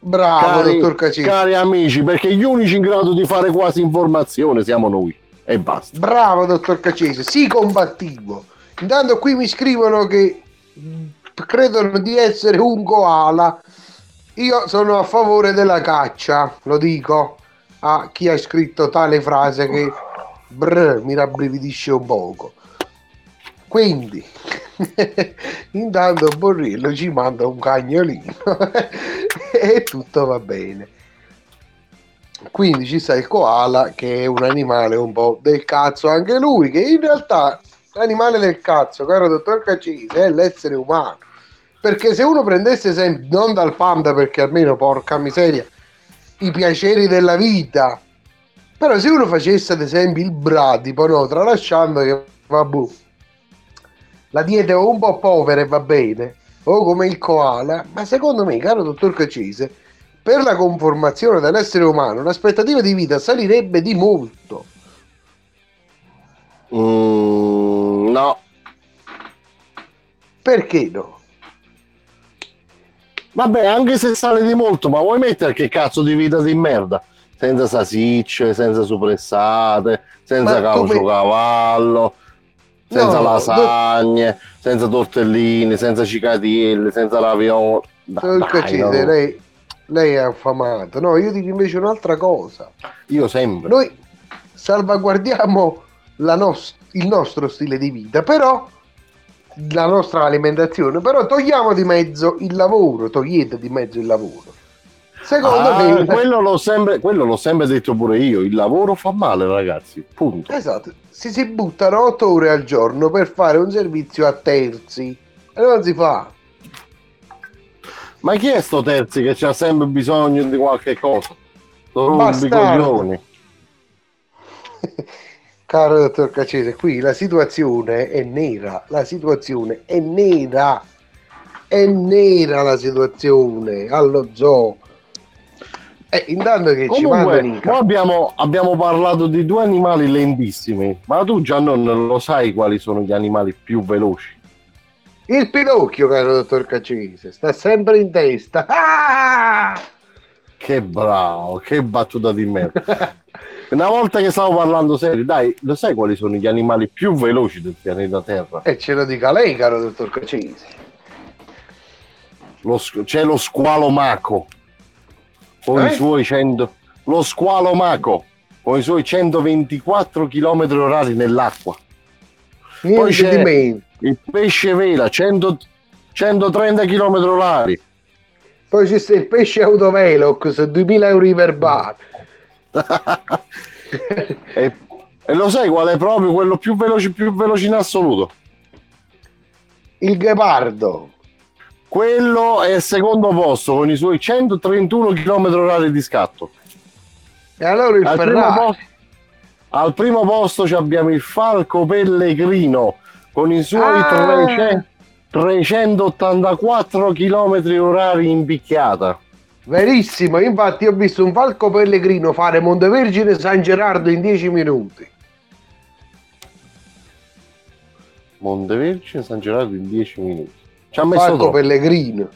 Bravo, cari, dottor Cacci. cari amici, perché gli unici in grado di fare quasi informazione siamo noi. E basta. Bravo, dottor Caccese. Sì, combattivo. Intanto qui mi scrivono che credono di essere un koala. Io sono a favore della caccia, lo dico a chi ha scritto tale frase che brr, mi rabbrividisce un poco. Quindi, intanto Borrillo ci manda un cagnolino e tutto va bene. Quindi ci sta il koala che è un animale un po' del cazzo anche lui, che in realtà l'animale del cazzo, caro dottor Caccisi, è l'essere umano. Perché se uno prendesse esempio, non dal panda perché almeno porca miseria, i piaceri della vita, però se uno facesse ad esempio il bradipo, no, tralasciando che vabbè, la dieta è un po' povera e va bene, o come il koala, ma secondo me, caro dottor Caccese, per la conformazione dell'essere umano l'aspettativa di vita salirebbe di molto. Mm, no, Perché no? Vabbè, anche se sale di molto, ma vuoi mettere che cazzo di vita di merda? senza salsicce, senza suppressate, senza Ma come- cavallo, senza No, lasagne, senza tortellini, senza cicatielle, senza ravioli. Da- dai, no. lei, lei è affamato. No, io dico invece un'altra cosa. Io sempre. Noi salvaguardiamo la nos- il nostro stile di vita, però la nostra alimentazione, però togliamo di mezzo il lavoro, togliete di mezzo il lavoro. Secondo Ah, me quello, l'ho sempre, quello l'ho sempre detto pure io. Il lavoro fa male, ragazzi. Punto. Esatto, si si buttano 8 ore al giorno per fare un servizio a terzi e non si fa. Ma chi è sto terzi che c'ha sempre bisogno di qualche cosa? Sono coglioni. Caro dottor Caccese, qui la situazione è nera, la situazione è nera, è nera la situazione allo zoo. E intanto che ci Comunque, noi casa. abbiamo, abbiamo parlato di due animali lentissimi, ma tu già non lo sai quali sono gli animali più veloci. Il Pinocchio, caro dottor Caccese, sta sempre in testa. Ah! Che bravo, che battuta di merda. Una volta che stavo parlando serio, dai, lo sai quali sono gli animali più veloci del pianeta Terra? E ce lo dica lei, caro dottor Caccese. Lo c'è lo squalo maco con Eh? i suoi 100 lo squalo maco con i suoi 124 km orari nell'acqua Niente c'è- di meno. il pesce vela 100 130 km orari Poi c'è il pesce autovelox, 2000 euro i verbali. e, e lo sai qual è proprio quello più veloce più veloce in assoluto Il ghepardo. Quello è il secondo posto con i suoi 131 km orari di scatto E allora il al primo, Ferrari. posto, al primo posto abbiamo il falco pellegrino con i suoi Ah! 300 384 km orari in picchiata. Verissimo, infatti ho visto un falco pellegrino fare Montevergine San Gerardo in 10 minuti. Montevergine San Gerardo in 10 minuti. Ci ha messo troppo. pellegrino.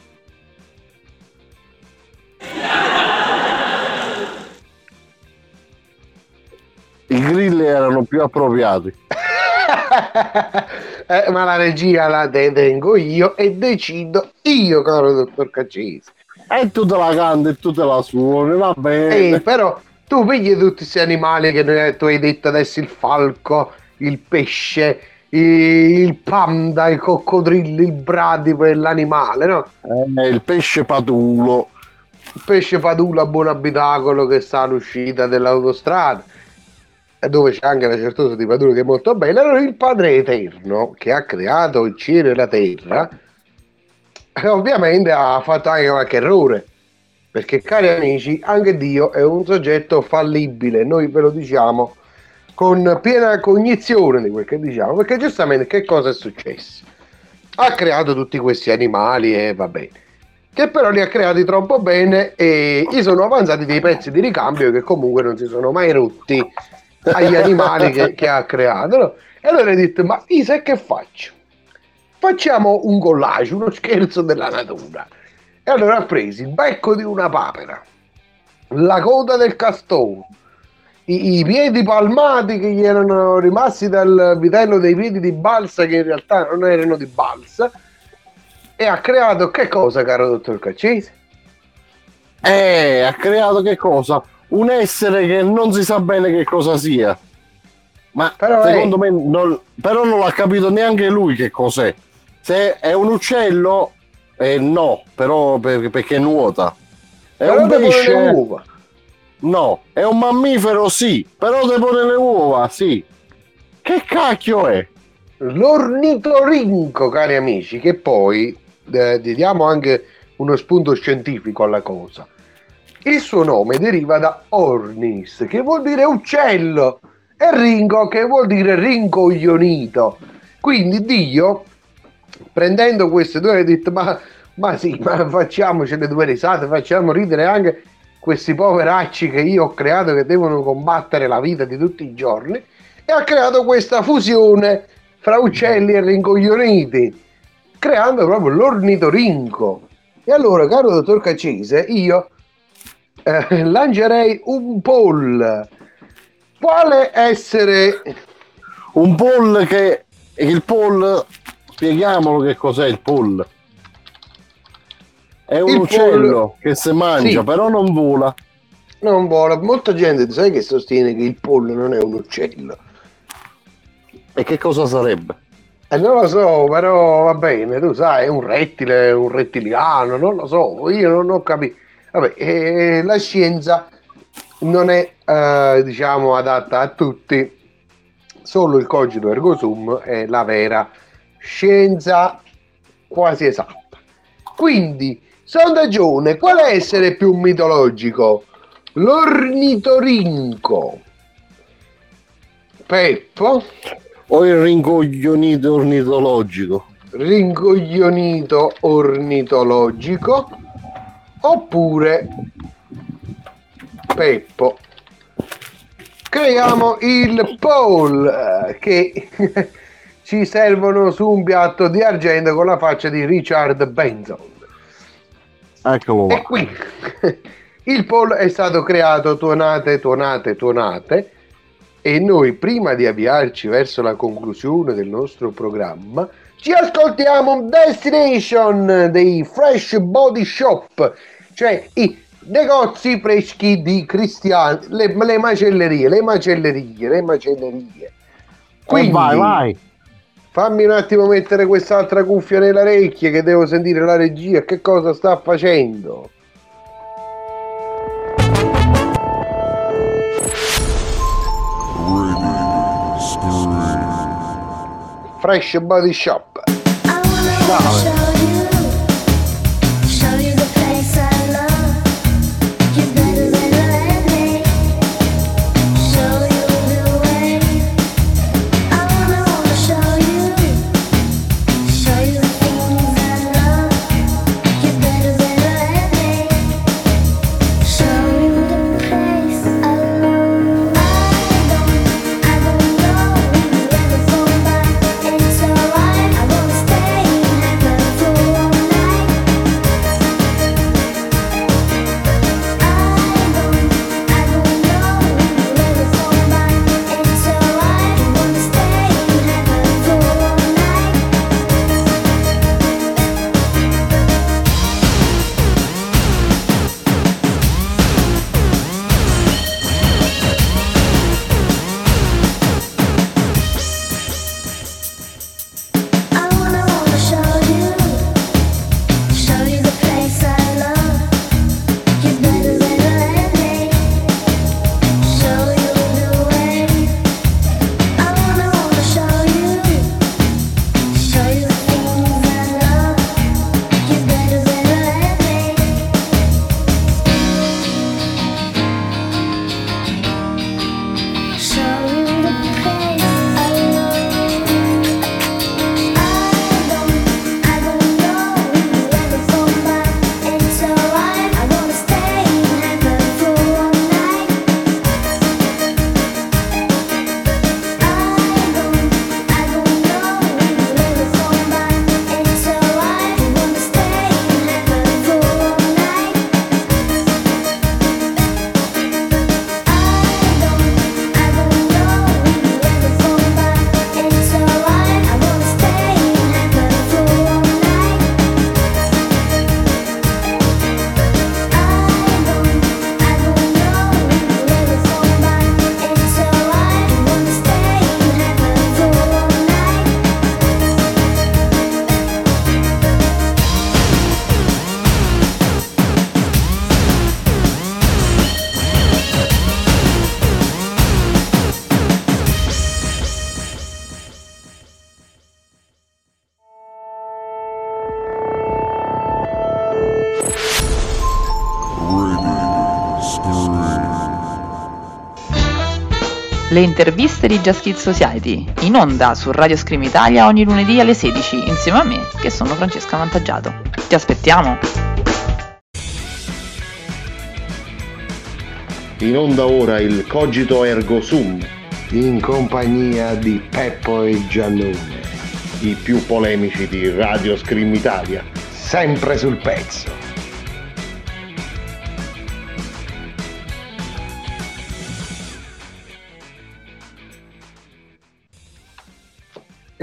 I grill erano più appropriati. Eh, ma la regia la detengo io e decido io, caro dottor Caccese. E tu te la canti e tu te la suoni, va bene. Eh, però tu pigli tutti questi animali che tu hai detto adesso il falco, il pesce, il panda, il coccodrillo, il bradipo e l'animale, no? Eh, il pesce patulo. Il pesce padulo a buon abitacolo che sta all'uscita dell'autostrada e dove c'è anche la certosa di Padulo che è molto bella. Allora il Padre Eterno che ha creato il cielo e la terra eh, ovviamente ha fatto anche qualche errore perché cari amici anche Dio è un soggetto fallibile noi ve lo diciamo con piena cognizione di quel che diciamo perché giustamente che cosa è successo? Ha creato tutti questi animali e va bene. Che però li ha creati troppo bene e gli sono avanzati dei pezzi di ricambio che comunque non si sono mai rotti agli animali che, che ha creato no? e allora hai detto ma io sai che faccio? Facciamo un collage uno scherzo della natura. E allora ha preso il becco di una papera la coda del castoro i, i piedi palmati che gli erano rimasti dal vitello dei piedi di balsa che in realtà non erano di balsa e ha creato che cosa caro dottor Caccese? Eh, ha creato che cosa? Un essere che non si sa bene che cosa sia. Ma Però secondo me non, però non l'ha capito neanche lui che cos'è. Se è un uccello, eh, no, però per- perché nuota. È Però un pesce? uova No. È un mammifero? Sì. Però te pone le uova? Sì. Che cacchio è? L'ornitorinco, cari amici, che poi eh, diamo anche uno spunto scientifico alla cosa. Il suo nome deriva da ornis, che vuol dire uccello, e ringo, che vuol dire rincoglionito. Quindi Dio, prendendo queste due, ha detto: Ma, ma sì, ma facciamoci due risate, facciamo ridere anche questi poveracci che io ho creato che devono combattere la vita di tutti i giorni. E ha creato questa fusione fra uccelli e rincoglioniti, creando proprio l'ornitorinco. E allora, caro dottor Caccese, io eh, lancerei un poll. Quale essere Un poll che il poll spieghiamolo che cos'è il poll. È un Il uccello poll- che si mangia, Sì. però non vola. non vola? Molta gente sai che sostiene che il pollo non è un uccello. E che cosa sarebbe? Eh, non lo so, però va bene, tu sai, è un rettile, un rettiliano, non lo so, io non ho capito. Vabbè, eh, la scienza non è, eh, diciamo, adatta a tutti, solo il cogito ergo sum è la vera scienza quasi esatta. Quindi, sondaggione, qual è essere più mitologico? L'ornitorinco. Peppo. O il rincoglionito ornitologico? rincoglionito ornitologico oppure Peppo. Creiamo il poll eh, che ci servono su un piatto di argento con la faccia di Richard Benson. Eccolo E qui il poll è stato creato tuonate, tuonate, tuonate e noi prima di avviarci verso la conclusione del nostro programma ci ascoltiamo Destination dei Fresh Body Shop, cioè i negozi freschi di cristiani, le, le macellerie, le macellerie, le macellerie. Eh, vai, vai. Fammi un attimo mettere quest'altra cuffia nelle orecchie che devo sentire la regia. Che cosa sta facendo? Fresh Body Shop. I Le interviste di Just Kids Society, in onda su Radio Scream Italia ogni lunedì alle 16, insieme a me, che sono Francesca Vantaggiato. Ti aspettiamo! In onda ora il Cogito Ergo Sum, In compagnia di Peppo e Giannone. i più polemici di Radio Scream Italia. Sempre sul pezzo.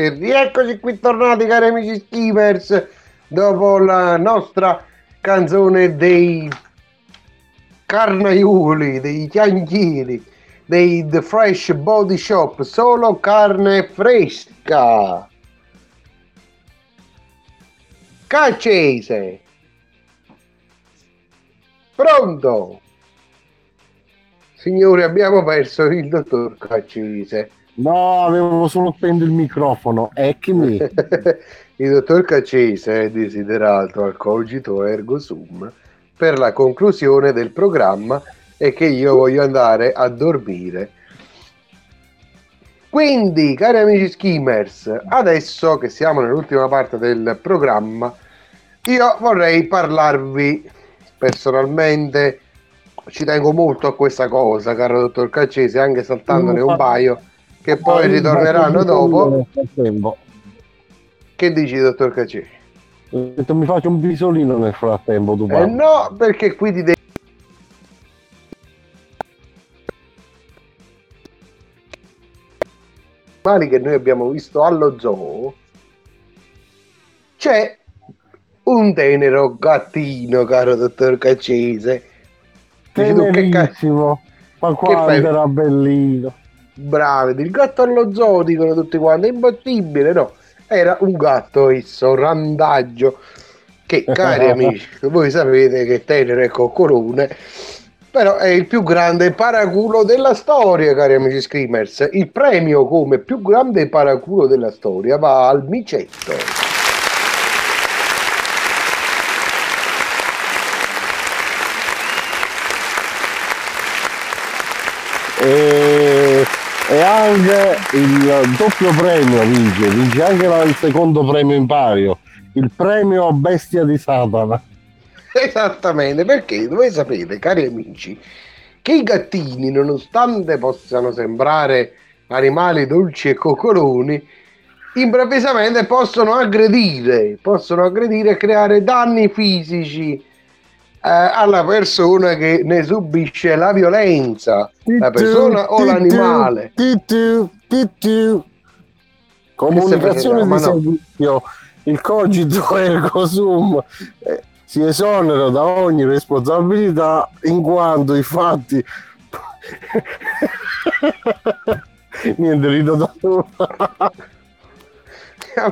E rieccoci qui tornati cari amici skimmers dopo la nostra canzone dei carnaioli, dei chianchieri, dei The Fresh Body Shop, solo carne fresca. Caccese. Pronto? Signori, abbiamo perso il dottor Caccese. No, avevo solo spento il microfono. Eccomi. Il dottor Caccese è desiderato al cogito ergo sum per la conclusione del programma e che io voglio andare a dormire. Quindi, cari amici skimmers, adesso che siamo nell'ultima parte del programma, io vorrei parlarvi personalmente. Ci tengo molto a questa cosa, caro dottor Caccese, anche saltandone un paio che poi ritorneranno dopo. Che dici, dottor? Ho detto, mi faccio un bisolino nel frattempo. Tu Eh no, perché qui ti devi... animali che noi abbiamo visto allo zoo c'è un tenero gattino, caro dottor Caccese. Dici tu, che ca- Tenerissimo. Ma quanto era bellino. Bravi, il gatto allo zoo dicono tutti quanti, è imbattibile, no? Era un gatto esso, randaggio, che cari amici, voi sapete che tenero è coccolone, però è il più grande paraculo della storia, cari amici screamers. Il premio come più grande paraculo della storia va al micetto. E, e anche il doppio premio vince, vince anche il secondo premio in pario, il premio bestia di Satana. Esattamente, perché voi sapete, cari amici, che i gattini, nonostante possano sembrare animali dolci e coccoloni, improvvisamente possono aggredire, possono aggredire e creare danni fisici alla persona che ne subisce la violenza, la persona o l'animale. Comunicazione di servizio, il cogito ergo sum eh, si esonera da ogni responsabilità in quanto i fatti niente rido da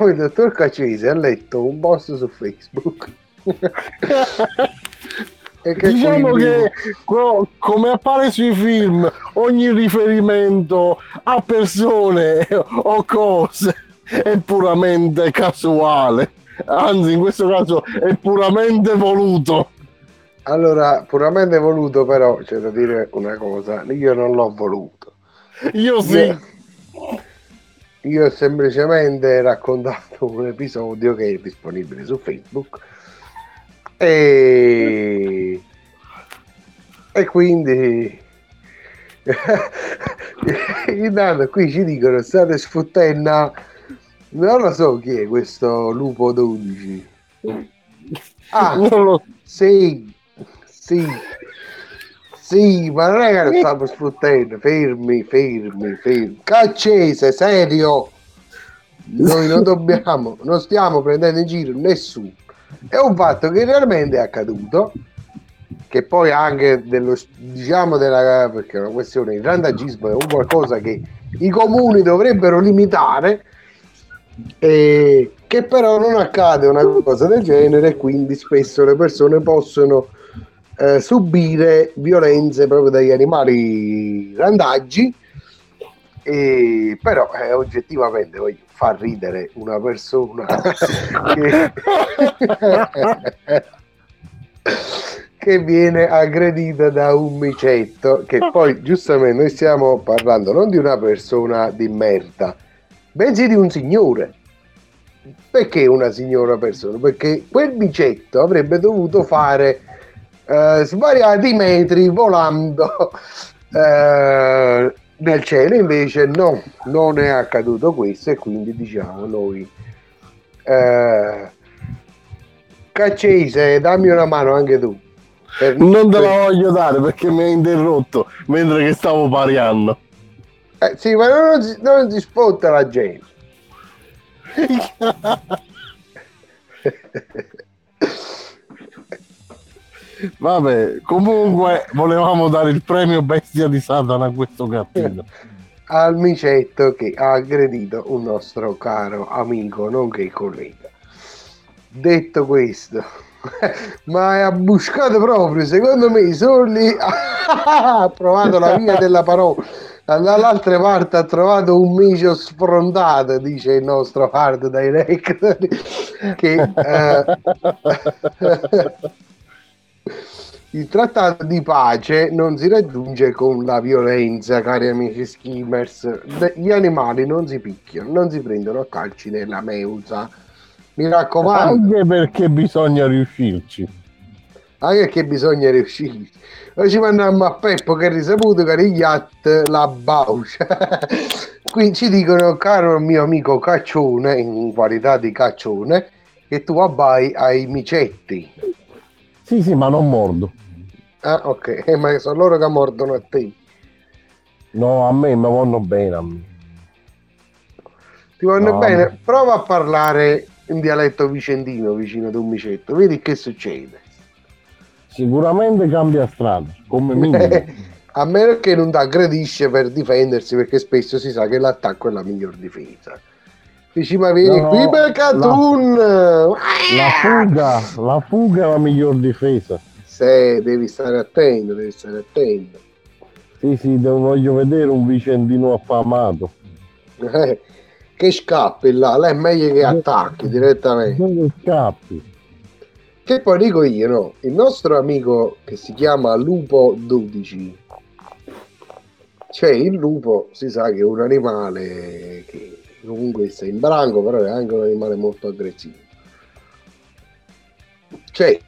il dottor Cacese ha letto un post su Facebook. E che diciamo quindi- che co- come appare sui film ogni riferimento a persone o cose è puramente casuale. Anzi in questo caso è puramente voluto. Allora, puramente voluto, però c'è da dire una cosa, io non l'ho voluto. io sì. Io ho semplicemente raccontato un episodio che è disponibile su Facebook e, e quindi intanto qui ci dicono state sfuttendo non lo so chi è questo lupo 12 ah non lo sì, sì, sì, ma non è che lo stiamo sfruttando, fermi, fermi, fermi. Caccese, serio, noi non dobbiamo, non stiamo prendendo in giro nessuno. È un fatto che realmente è accaduto, che poi anche dello, diciamo della, perché è una questione di randagismo, è un qualcosa che i comuni dovrebbero limitare, e che però non accade una cosa del genere quindi spesso le persone possono eh, subire violenze proprio dagli animali randaggi e però eh, oggettivamente voglio far ridere una persona che, che viene aggredita da un micetto che poi giustamente noi stiamo parlando non di una persona di merda bensì di un signore perché una signora persona? Perché quel micetto avrebbe dovuto fare eh, svariati metri volando eh, nel cielo, invece no, non è accaduto questo e quindi diciamo noi eh, Caccese, dammi una mano anche tu. Per- non te la voglio dare perché mi hai interrotto mentre che stavo pariando Eh, sì, ma non si, non si spotta la gente. Vabbè, comunque volevamo dare il premio bestia di Satana a questo gattino. al micetto che ha aggredito un nostro caro amico, nonché collega. Detto questo, ma è abbuscato proprio, secondo me Solli ha trovato la via della parola. Dall'altra parte ha trovato un micio sfrontato, dice il nostro hard director, che eh, il trattato di pace non si raggiunge con la violenza, cari amici skimmers. Gli animali non si picchiano, non si prendono a calci nella meusa. Mi raccomando, Anche perché bisogna riuscirci. anche che bisogna riuscire. Noi ci mandiamo a Peppo che ha risaputo che Rigliat la baucia. Qui ci dicono, caro mio amico Caccione, in qualità di Caccione, che tu abbai ai micetti. Sì, sì, ma non mordo. Ah, ok, eh, ma sono loro che mordono a te. No, a me mi vanno bene. A me. Ti vanno No, bene? Prova a parlare in dialetto vicentino vicino ad un micetto, vedi che succede. Sicuramente cambia strada, come minimo. a meno che non ti aggredisce per difendersi, perché spesso si sa che l'attacco è la miglior difesa. Dici, ma vieni No, qui per Catun! La fuga, la fuga è la miglior difesa. Se devi stare attento, devi stare attento. Sì, sì, devo- voglio vedere un vicentino affamato. Eh, che scappi là, là è meglio che attacchi direttamente. Dove scappi? Che poi dico io, no? Il nostro amico che si chiama Lupo 12, cioè il lupo si sa che è un animale che comunque sta in branco, però è anche un animale molto aggressivo. Cioè,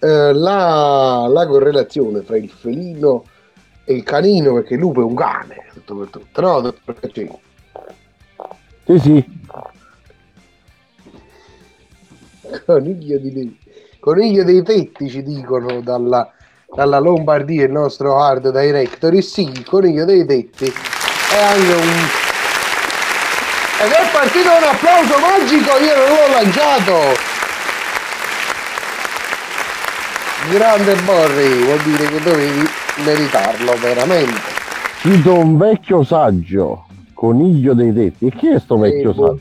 eh, la, la correlazione fra il felino e il canino, perché il lupo è un cane, tutto per tutto, no? Caccini? Sì, sì. Coniglio, di, coniglio dei tetti ci dicono dalla, dalla Lombardia il nostro hard director e sì, il coniglio dei tetti è anche un ed è partito un applauso magico io non l'ho lanciato grande Borri vuol dire che dovevi meritarlo veramente Cito un vecchio saggio, coniglio dei tetti. E chi è sto vecchio Eh, saggio?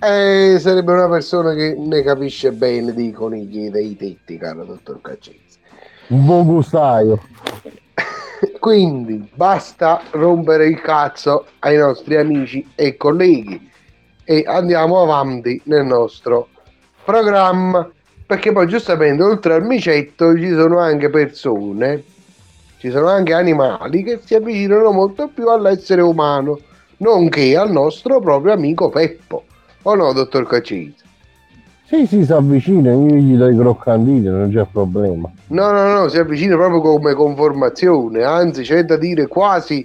Eh, sarebbe una persona che ne capisce bene di conigli dei tetti caro dottor Caccese Un buon gustaio. Quindi basta rompere il cazzo ai nostri amici e colleghi e andiamo avanti nel nostro programma perché poi giustamente oltre al micetto ci sono anche persone, ci sono anche animali che si avvicinano molto più all'essere umano, nonché al nostro proprio amico Peppo. O no, dottor Caccese? Sì, sì, si avvicina, io gli do i croccantini, non c'è problema. No, no, no, si avvicina proprio come conformazione, anzi c'è da dire quasi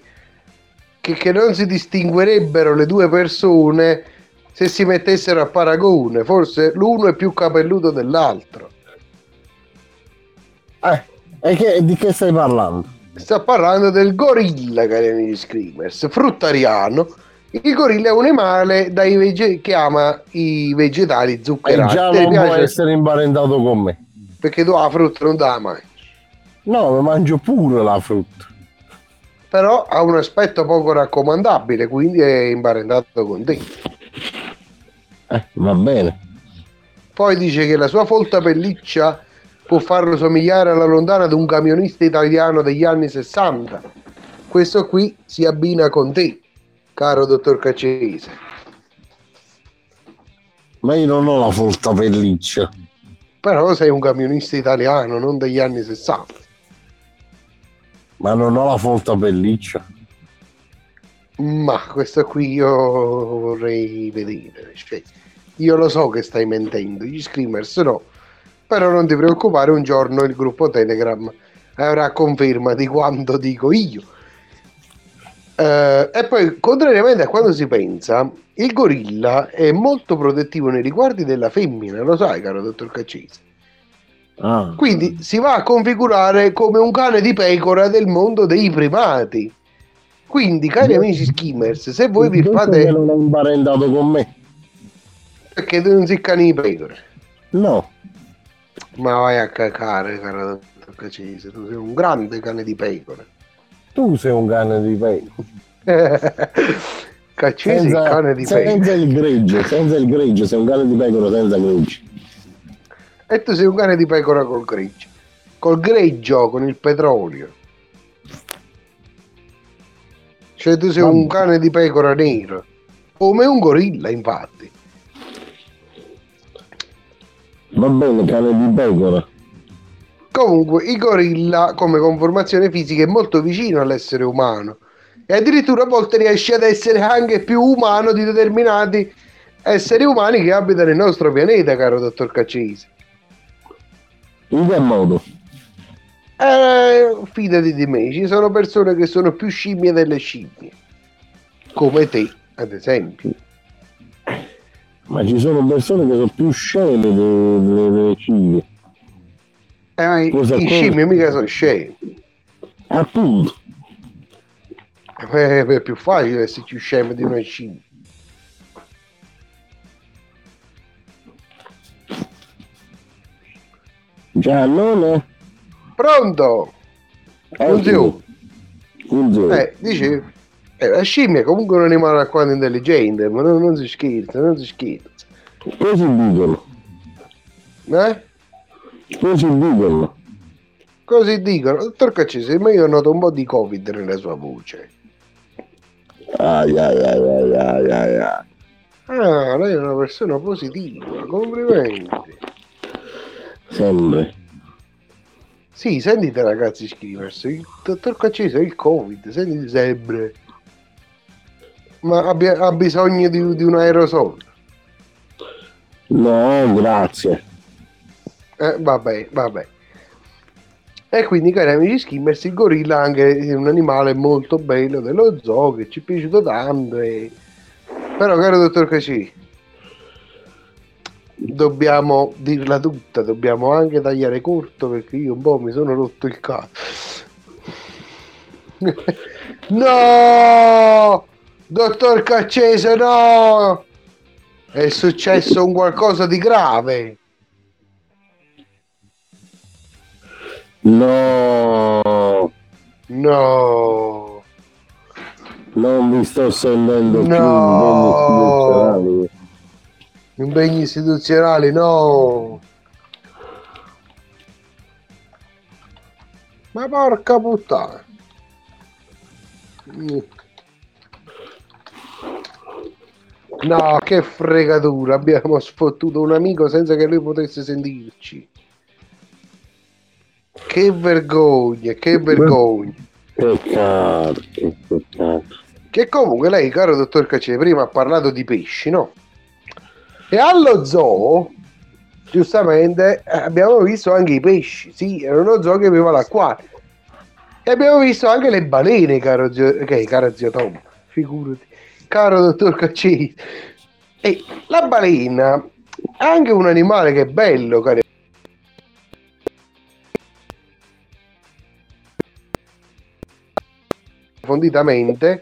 che, che non si distinguerebbero le due persone se si mettessero a paragone, forse l'uno è più capelluto dell'altro. Eh, e che- di che stai parlando? Sta parlando del gorilla, cari amici screamers, fruttariano. Il gorilla è un animale dai vege- che ama i vegetali E zuccherati. già Ti non piace? essere imparentato con me. Perché tu la frutta non te la mangi. No, mi mangio pure la frutta. Però ha un aspetto poco raccomandabile, quindi è imparentato con te. Eh, va bene. Poi dice che la sua folta pelliccia può farlo somigliare alla lontana di un camionista italiano degli anni 60. Questo qui si abbina con te, caro dottor Caccese. Ma io non ho la folta pelliccia. Però sei un camionista italiano, non degli anni 60. Ma non ho la folta pelliccia. Ma questo qui io vorrei vedere. Cioè, io lo so che stai mentendo, gli screamers no. Però non ti preoccupare, un giorno il gruppo Telegram avrà conferma di quanto dico io. Eh, e poi, contrariamente a quando si pensa, il gorilla è molto protettivo nei riguardi della femmina, lo sai, caro dottor Caccese. Ah. Quindi si va a configurare come un cane di pecora del mondo dei primati. Quindi, cari amici skimmers, se voi vi fate. non è imparentato con me. perché tu non sei cane di pecore. No, Ma vai a cacare, caro dottor Cacese, tu sei un grande cane di pecore. Tu sei un cane di pecora. Cacese il cane di pecore. senza il greggio, senza il greggio, sei un cane di pecora senza greggio. E tu sei un cane di pecora col greggio. Col greggio, con il petrolio. Cioè tu sei Vabbè. un cane di pecora nero. Come un gorilla, infatti. Va bene, cane di pecora. Comunque, il gorilla, come conformazione fisica, è molto vicino all'essere umano. E addirittura a volte riesce ad essere anche più umano di determinati esseri umani che abitano il nostro pianeta, caro dottor Caccese. In che modo? Eh, fidati di me, ci sono persone che sono più scimmie delle scimmie. Come te, ad esempio. Ma ci sono persone che sono più sceme delle, civili. Eh, ma i, Scusa, i scimmie mica sono scemi. Appunto. Eh, è più facile essere più scemo di una scimmia. Giannone? Pronto? Funziona. Funziona. Eh, dice, eh, la scimmia è comunque un animale alquanto intelligente, ma non, non si scherza, non si scherza. Così dicono. Eh? Così dicono. Così dicono, dottor Caccese, ma io noto un po' di Covid nella sua voce. Ai ai ai ai ai ai ai. Ah, lei è una persona positiva, complimenti. Sempre. Sì, sentite ragazzi scriversi, il dottor Caccese il Covid, sentite sempre. Ma abbia- ha bisogno di, di un aerosol. No, grazie. Eh, vabbè, vabbè. E quindi, cari amici skimmers, il gorilla anche è un animale molto bello dello zoo che ci è piaciuto tanto. e- Però, caro dottor Caci, dobbiamo dirla tutta, dobbiamo anche tagliare corto perché io un po' mi sono rotto il cazzo. no! Dottor Caccese, no! È successo un qualcosa di grave. No, No, non mi sto sentendo più No. impegni istituzionali. impegni istituzionali, no. Ma porca puttana. No, che fregatura, abbiamo sfottuto un amico senza che lui potesse sentirci. Che vergogna, che vergogna. Peccato, che peccato. Che comunque lei, caro dottor Cacce, prima ha parlato di pesci, no? E allo zoo, giustamente, abbiamo visto anche i pesci. Sì, era uno zoo che aveva l'acquario. E abbiamo visto anche le balene, caro zio, che caro zio Tom, figurati, caro dottor Cacce. E la balena è anche un animale che è bello, caro. Profonditamente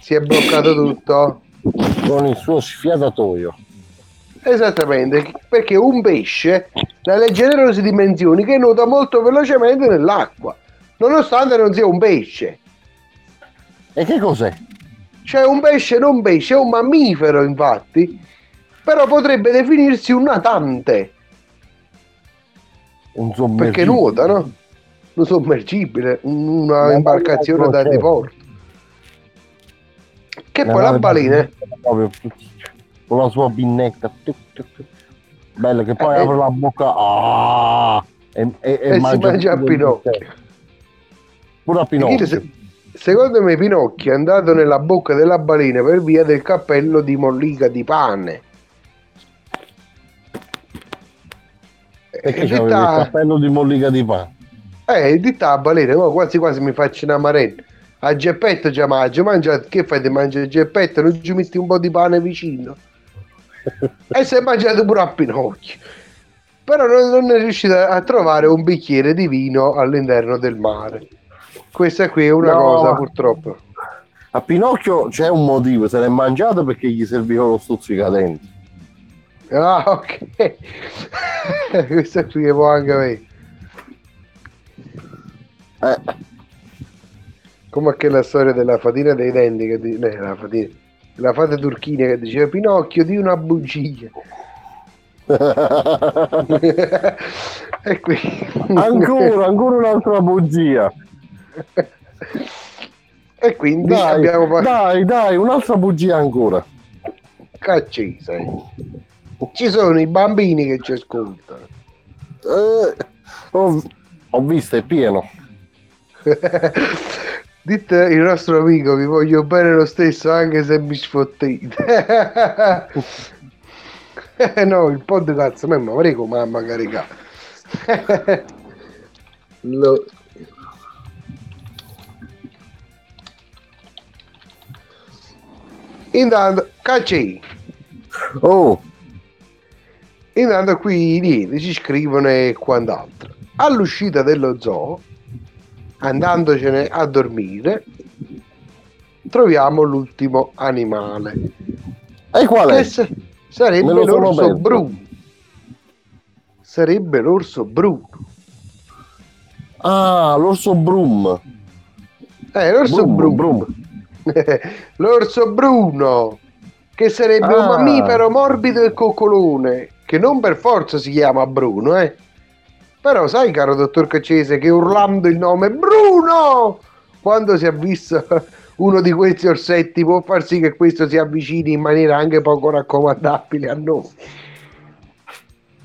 si è bloccato tutto. Con il suo sfiatatoio. Esattamente, perché un pesce dalle generose dimensioni che nuota molto velocemente nell'acqua, nonostante non sia un pesce. E che cos'è? Cioè un pesce non pesce, è un mammifero infatti, però potrebbe definirsi un natante, Un perché sommergibile. nuota, no? Un sommergibile, un- una Una imbarcazione da diporto. Che Una poi la balena... proprio con la sua tuc. Bella che poi Eh, apre la bocca. ah, e, e, E si mangia a tutto il Pinocchio. Pure a? Pinocchio. Se- Secondo me Pinocchio è andato nella bocca della balena per via del cappello di mollica di pane. Perché E c'aveva il cappello di mollica di pane? Eh, detta la balena, ma quasi quasi mi faccio una marena. A Geppetto già mangia, mangia, che fai di mangiare Geppetto? Non ci metti un po' di pane vicino? e si è mangiato pure a Pinocchio. Però non, non è riuscito a trovare un bicchiere di vino all'interno del mare. Questa qui è una No. cosa purtroppo. A Pinocchio c'è un motivo, se l'è mangiato perché gli serviva lo stuzzicadenti. Ah, ok. Questa qui che può anche avere. Eh, Come che la storia della fatina dei denti che di- eh, la fatina. La fata turchina che diceva Pinocchio di una bugia. e qui ancora, ancora un'altra bugia. e quindi Dai, abbiamo fatto dai, dai, un'altra bugia ancora. Caccese. Ci sono i bambini che ci ascoltano. Eh, ho, ho visto, è pieno. Dite il nostro amico, vi voglio bene lo stesso anche se mi sfottete. Eh, no, il podcast, ma ma prego mamma caricà. Lo... Intanto, cacci. Oh, Intanto qui niente, ci scrivono e quant'altro. All'uscita dello zoo, andandocene a dormire, troviamo l'ultimo animale. e qual è? sa- sarebbe l'orso bruno. Sarebbe l'orso bruno. Ah, l'orso Brum. Eh, l'orso Brum, bruno. l'orso bruno, che sarebbe un Ah. mammifero morbido e coccolone, che non per forza si chiama Bruno, eh. Però sai, caro dottor Caccese, che urlando il nome Bruno, quando si è visto uno di questi orsetti, può far sì che questo si avvicini in maniera anche poco raccomandabile a noi.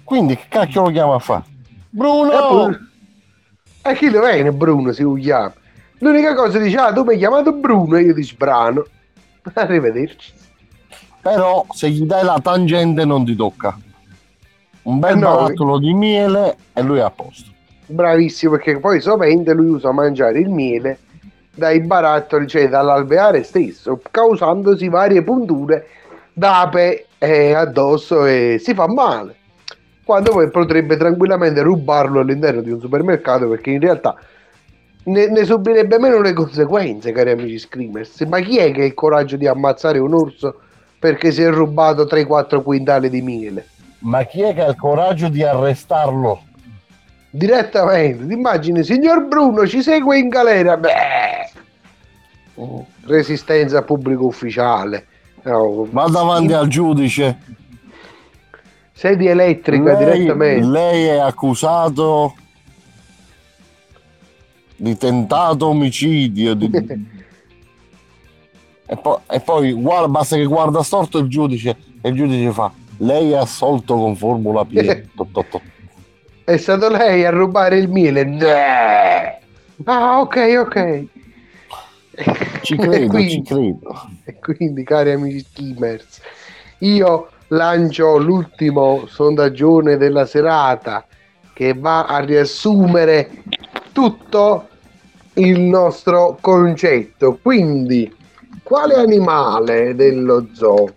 Quindi che cacchio lo chiama a fa? E Bruno! E chi lo viene Bruno si chiama? L'unica cosa dice, ah tu mi hai chiamato Bruno e io ti sbrano. Arrivederci. Però se gli dai la tangente non ti tocca. Un bel Eh no, barattolo di miele e lui è a posto. Bravissimo, perché poi sovente lui usa mangiare il miele dai barattoli, cioè dall'alveare stesso, causandosi varie punture d'ape eh, addosso e si fa male. Quando poi potrebbe tranquillamente rubarlo all'interno di un supermercato perché in realtà ne, ne subirebbe meno le conseguenze, cari amici screamers. Ma chi è che ha il coraggio di ammazzare un orso perché si è rubato 3-4 quintali di miele? Ma chi è che ha il coraggio di arrestarlo? direttamente. Ti immagini, signor Bruno ci segue in galera. Beh, resistenza pubblico ufficiale. No, Va davanti al giudice. sedia elettrica Lei, direttamente. lei è accusato di tentato omicidio. di- e, po- e poi guarda, basta che guarda storto il giudice e il giudice fa lei è assolto con formula to, to. È stato lei a rubare il miele. Ah, ok, ok. Ci credo, quindi- ci credo. E quindi, cari amici skimmers, io lancio l'ultimo sondaggione della serata che va a riassumere tutto il nostro concetto. Quindi, quale animale dello zoo,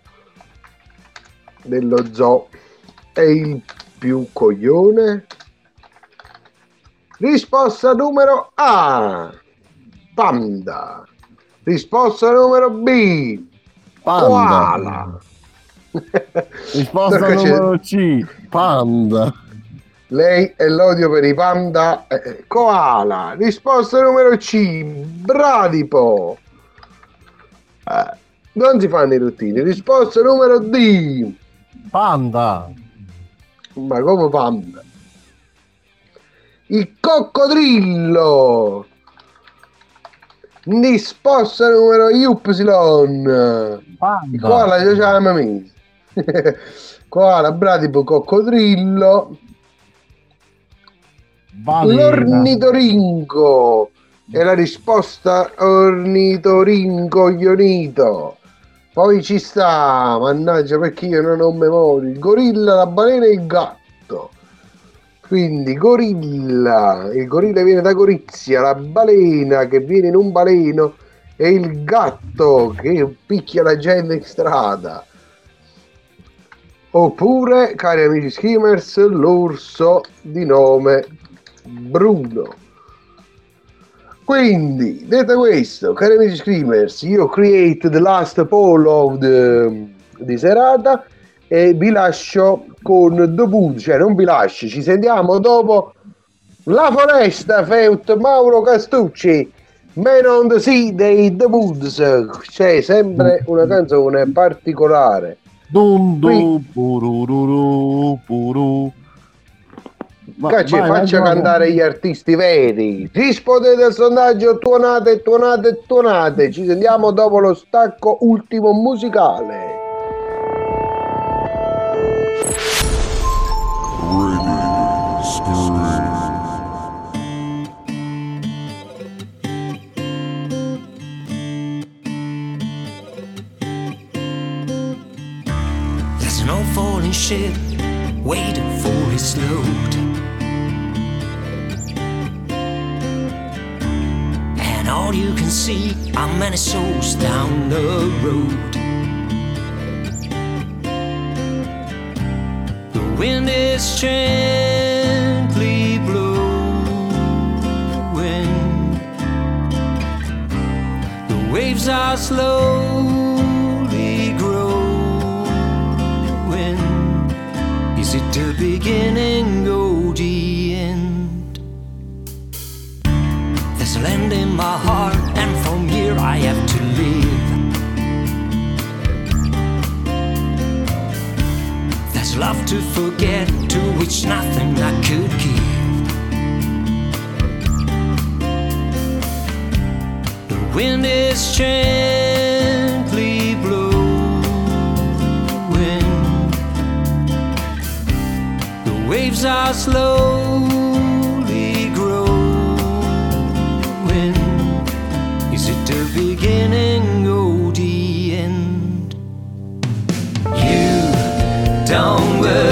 dello zoo è il più coglione? Risposta numero A. Panda. Risposta numero B. Panda. Koala. Risposta Perché c'è- numero C. Panda. Lei e l'odio per i panda. eh, koala. Risposta numero C. Bradipo. Eh, non si fanno i ruttini. Risposta numero D. Panda. Ma come panda? Il coccodrillo. Risposta numero Y. Panda. koala già la mamma Koala, bradipo, coccodrillo. Balena. L'ornitoringo è la risposta ornitoringo ionito. Poi ci sta, mannaggia perché io non ho memoria, il gorilla, la balena e il gatto. Quindi gorilla, il gorilla viene da Gorizia, la balena che viene in un baleno e il gatto che picchia la gente in strada. Oppure, cari amici skimmers, l'orso di nome Bruno. Quindi, detto questo, cari amici screamers, io create the last poll of the, di serata e vi lascio con The Wood, cioè non vi lascio, ci sentiamo dopo La Foresta Feut Mauro Castucci Man on the Sea dei The Woods, c'è sempre una canzone particolare. Dum dum purururu puru. Ma- Cacci, vai, faccia vai, vai. cantare gli artisti veri. Rispondete al sondaggio, tuonate, tuonate, tuonate. Ci sentiamo dopo lo stacco ultimo musicale. There's old falling ship waiting for its load. And all you can see are many souls down the road. The wind is gently blowing. The waves are slowly growing. Is it the beginning Land in my heart, and from here I have to live. There's love to forget, to which nothing I could give. The wind is gently blowing. The waves are slowly downward.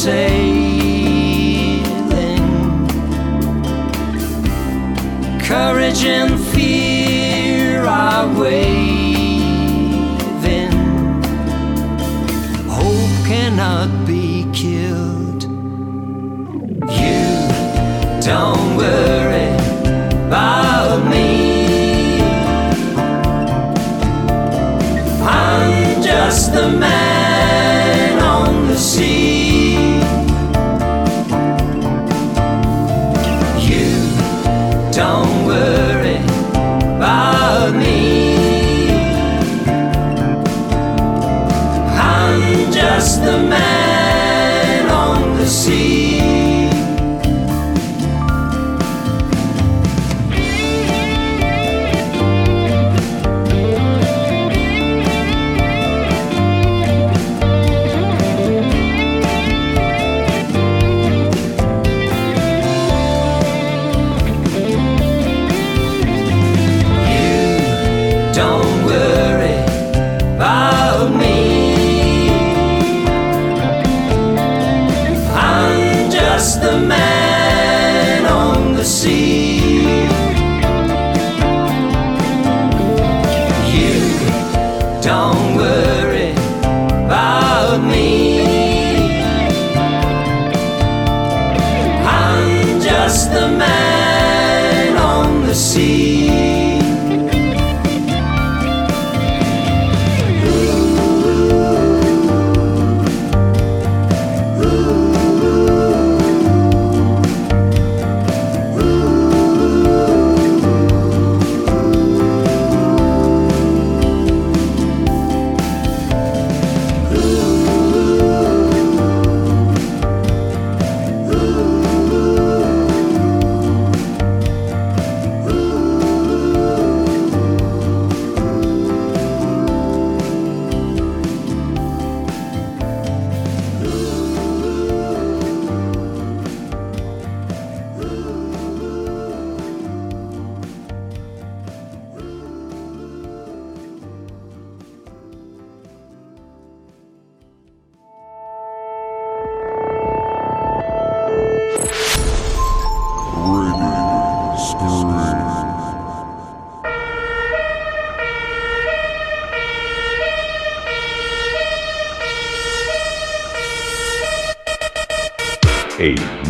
say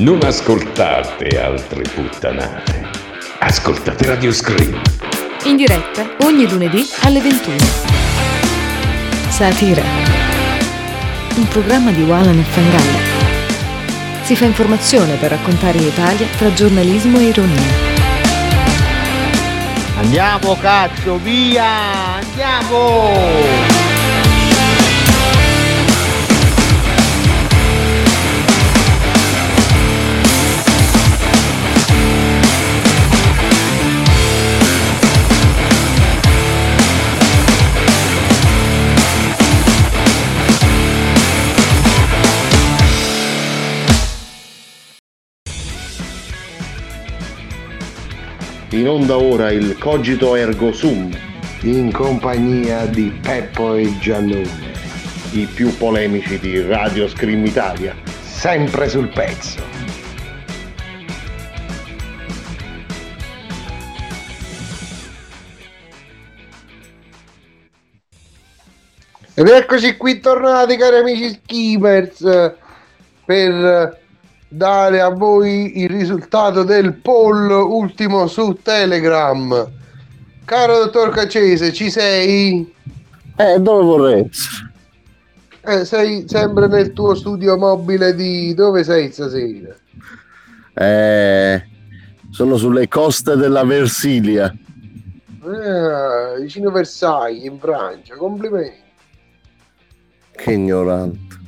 non ascoltate altre puttanate. Ascoltate Radio Scream. In diretta ogni lunedì alle 21. Satira. Un programma di Walan e Fangalli. Si fa informazione per raccontare l'Italia tra giornalismo e ironia. Andiamo cazzo, via! Andiamo! In onda ora il Cogito Ergo Sum, In compagnia di Peppo e Giannone. i più polemici di Radio Scream Italia. Sempre sul pezzo. Ed eccoci qui tornati cari amici skimmers per dare a voi il risultato del poll ultimo su Telegram. Caro dottor Caccese, ci sei? Eh, dove vorrei? Eh, sei sempre nel tuo studio mobile di dove sei stasera? Eh, sono sulle coste della Versilia. Ah, vicino Versailles in Francia, complimenti. Che ignorante.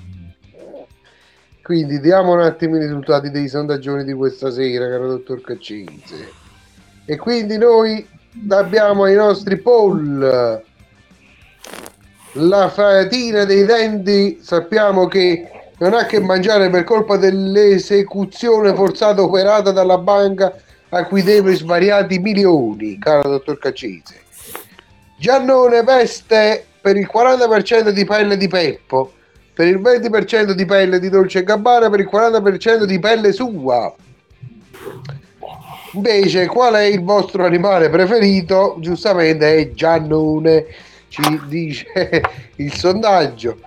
Quindi diamo un attimo i risultati dei sondaggioni di questa sera, caro dottor Caccese. E quindi noi abbiamo i nostri poll. La fatina dei denti sappiamo che non ha che mangiare per colpa dell'esecuzione forzata operata dalla banca a cui deve svariati milioni, caro dottor Caccese. Giannone veste per il 40% di pelle di Peppo, per il 20% di pelle di Dolce Gabbana, per il 40% di pelle sua. Invece, qual è il vostro animale preferito? Giustamente è Giannone, ci dice il sondaggio.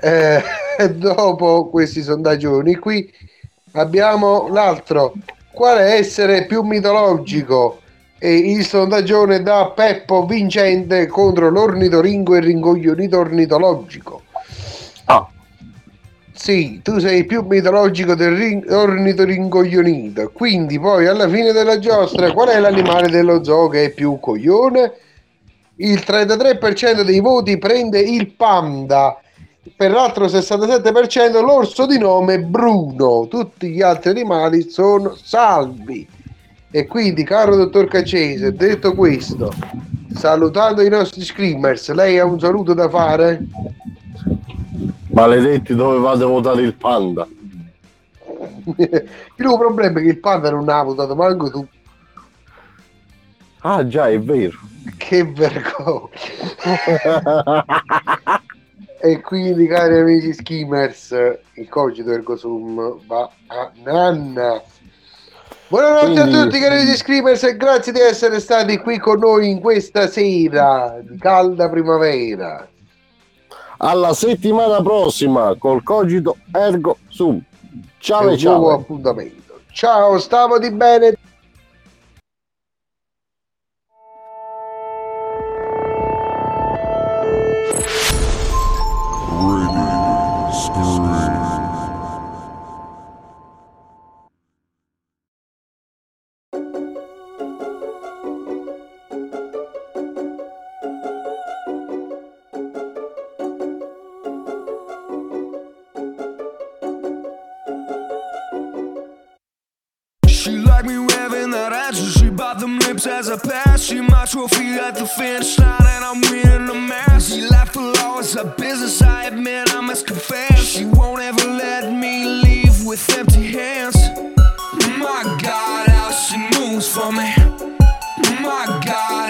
Eh, dopo questi sondaggioni qui abbiamo l'altro. Qual è essere più mitologico? E il sondaggione da Peppo vincente contro l'ornitoringo e ringoglionito ornitologico. Ah, Sì, tu sei più mitologico del rin- ornitoringoglionito. Quindi poi alla fine della giostra qual è l'animale dello zoo che è più coglione? Il 33% dei voti prende il panda, per l'altro 67% l'orso di nome Bruno. Tutti gli altri animali sono salvi. E quindi, caro dottor Caccese, detto questo, salutando i nostri screamers, lei ha un saluto da fare? Maledetti dove vado a votare il panda. Il problema è che il panda non ha votato manco tu. Ah già, è vero. Che vergogna. e quindi, cari amici skimmers, il cogito ergo sum va a nanna. Buonanotte Quindi- a tutti cari amici skimmers e grazie di essere stati qui con noi in questa sera di calda primavera. Alla settimana prossima col cogito ergo sum. Ciao e ciao. appuntamento. Ciao, stavo di bene. My God,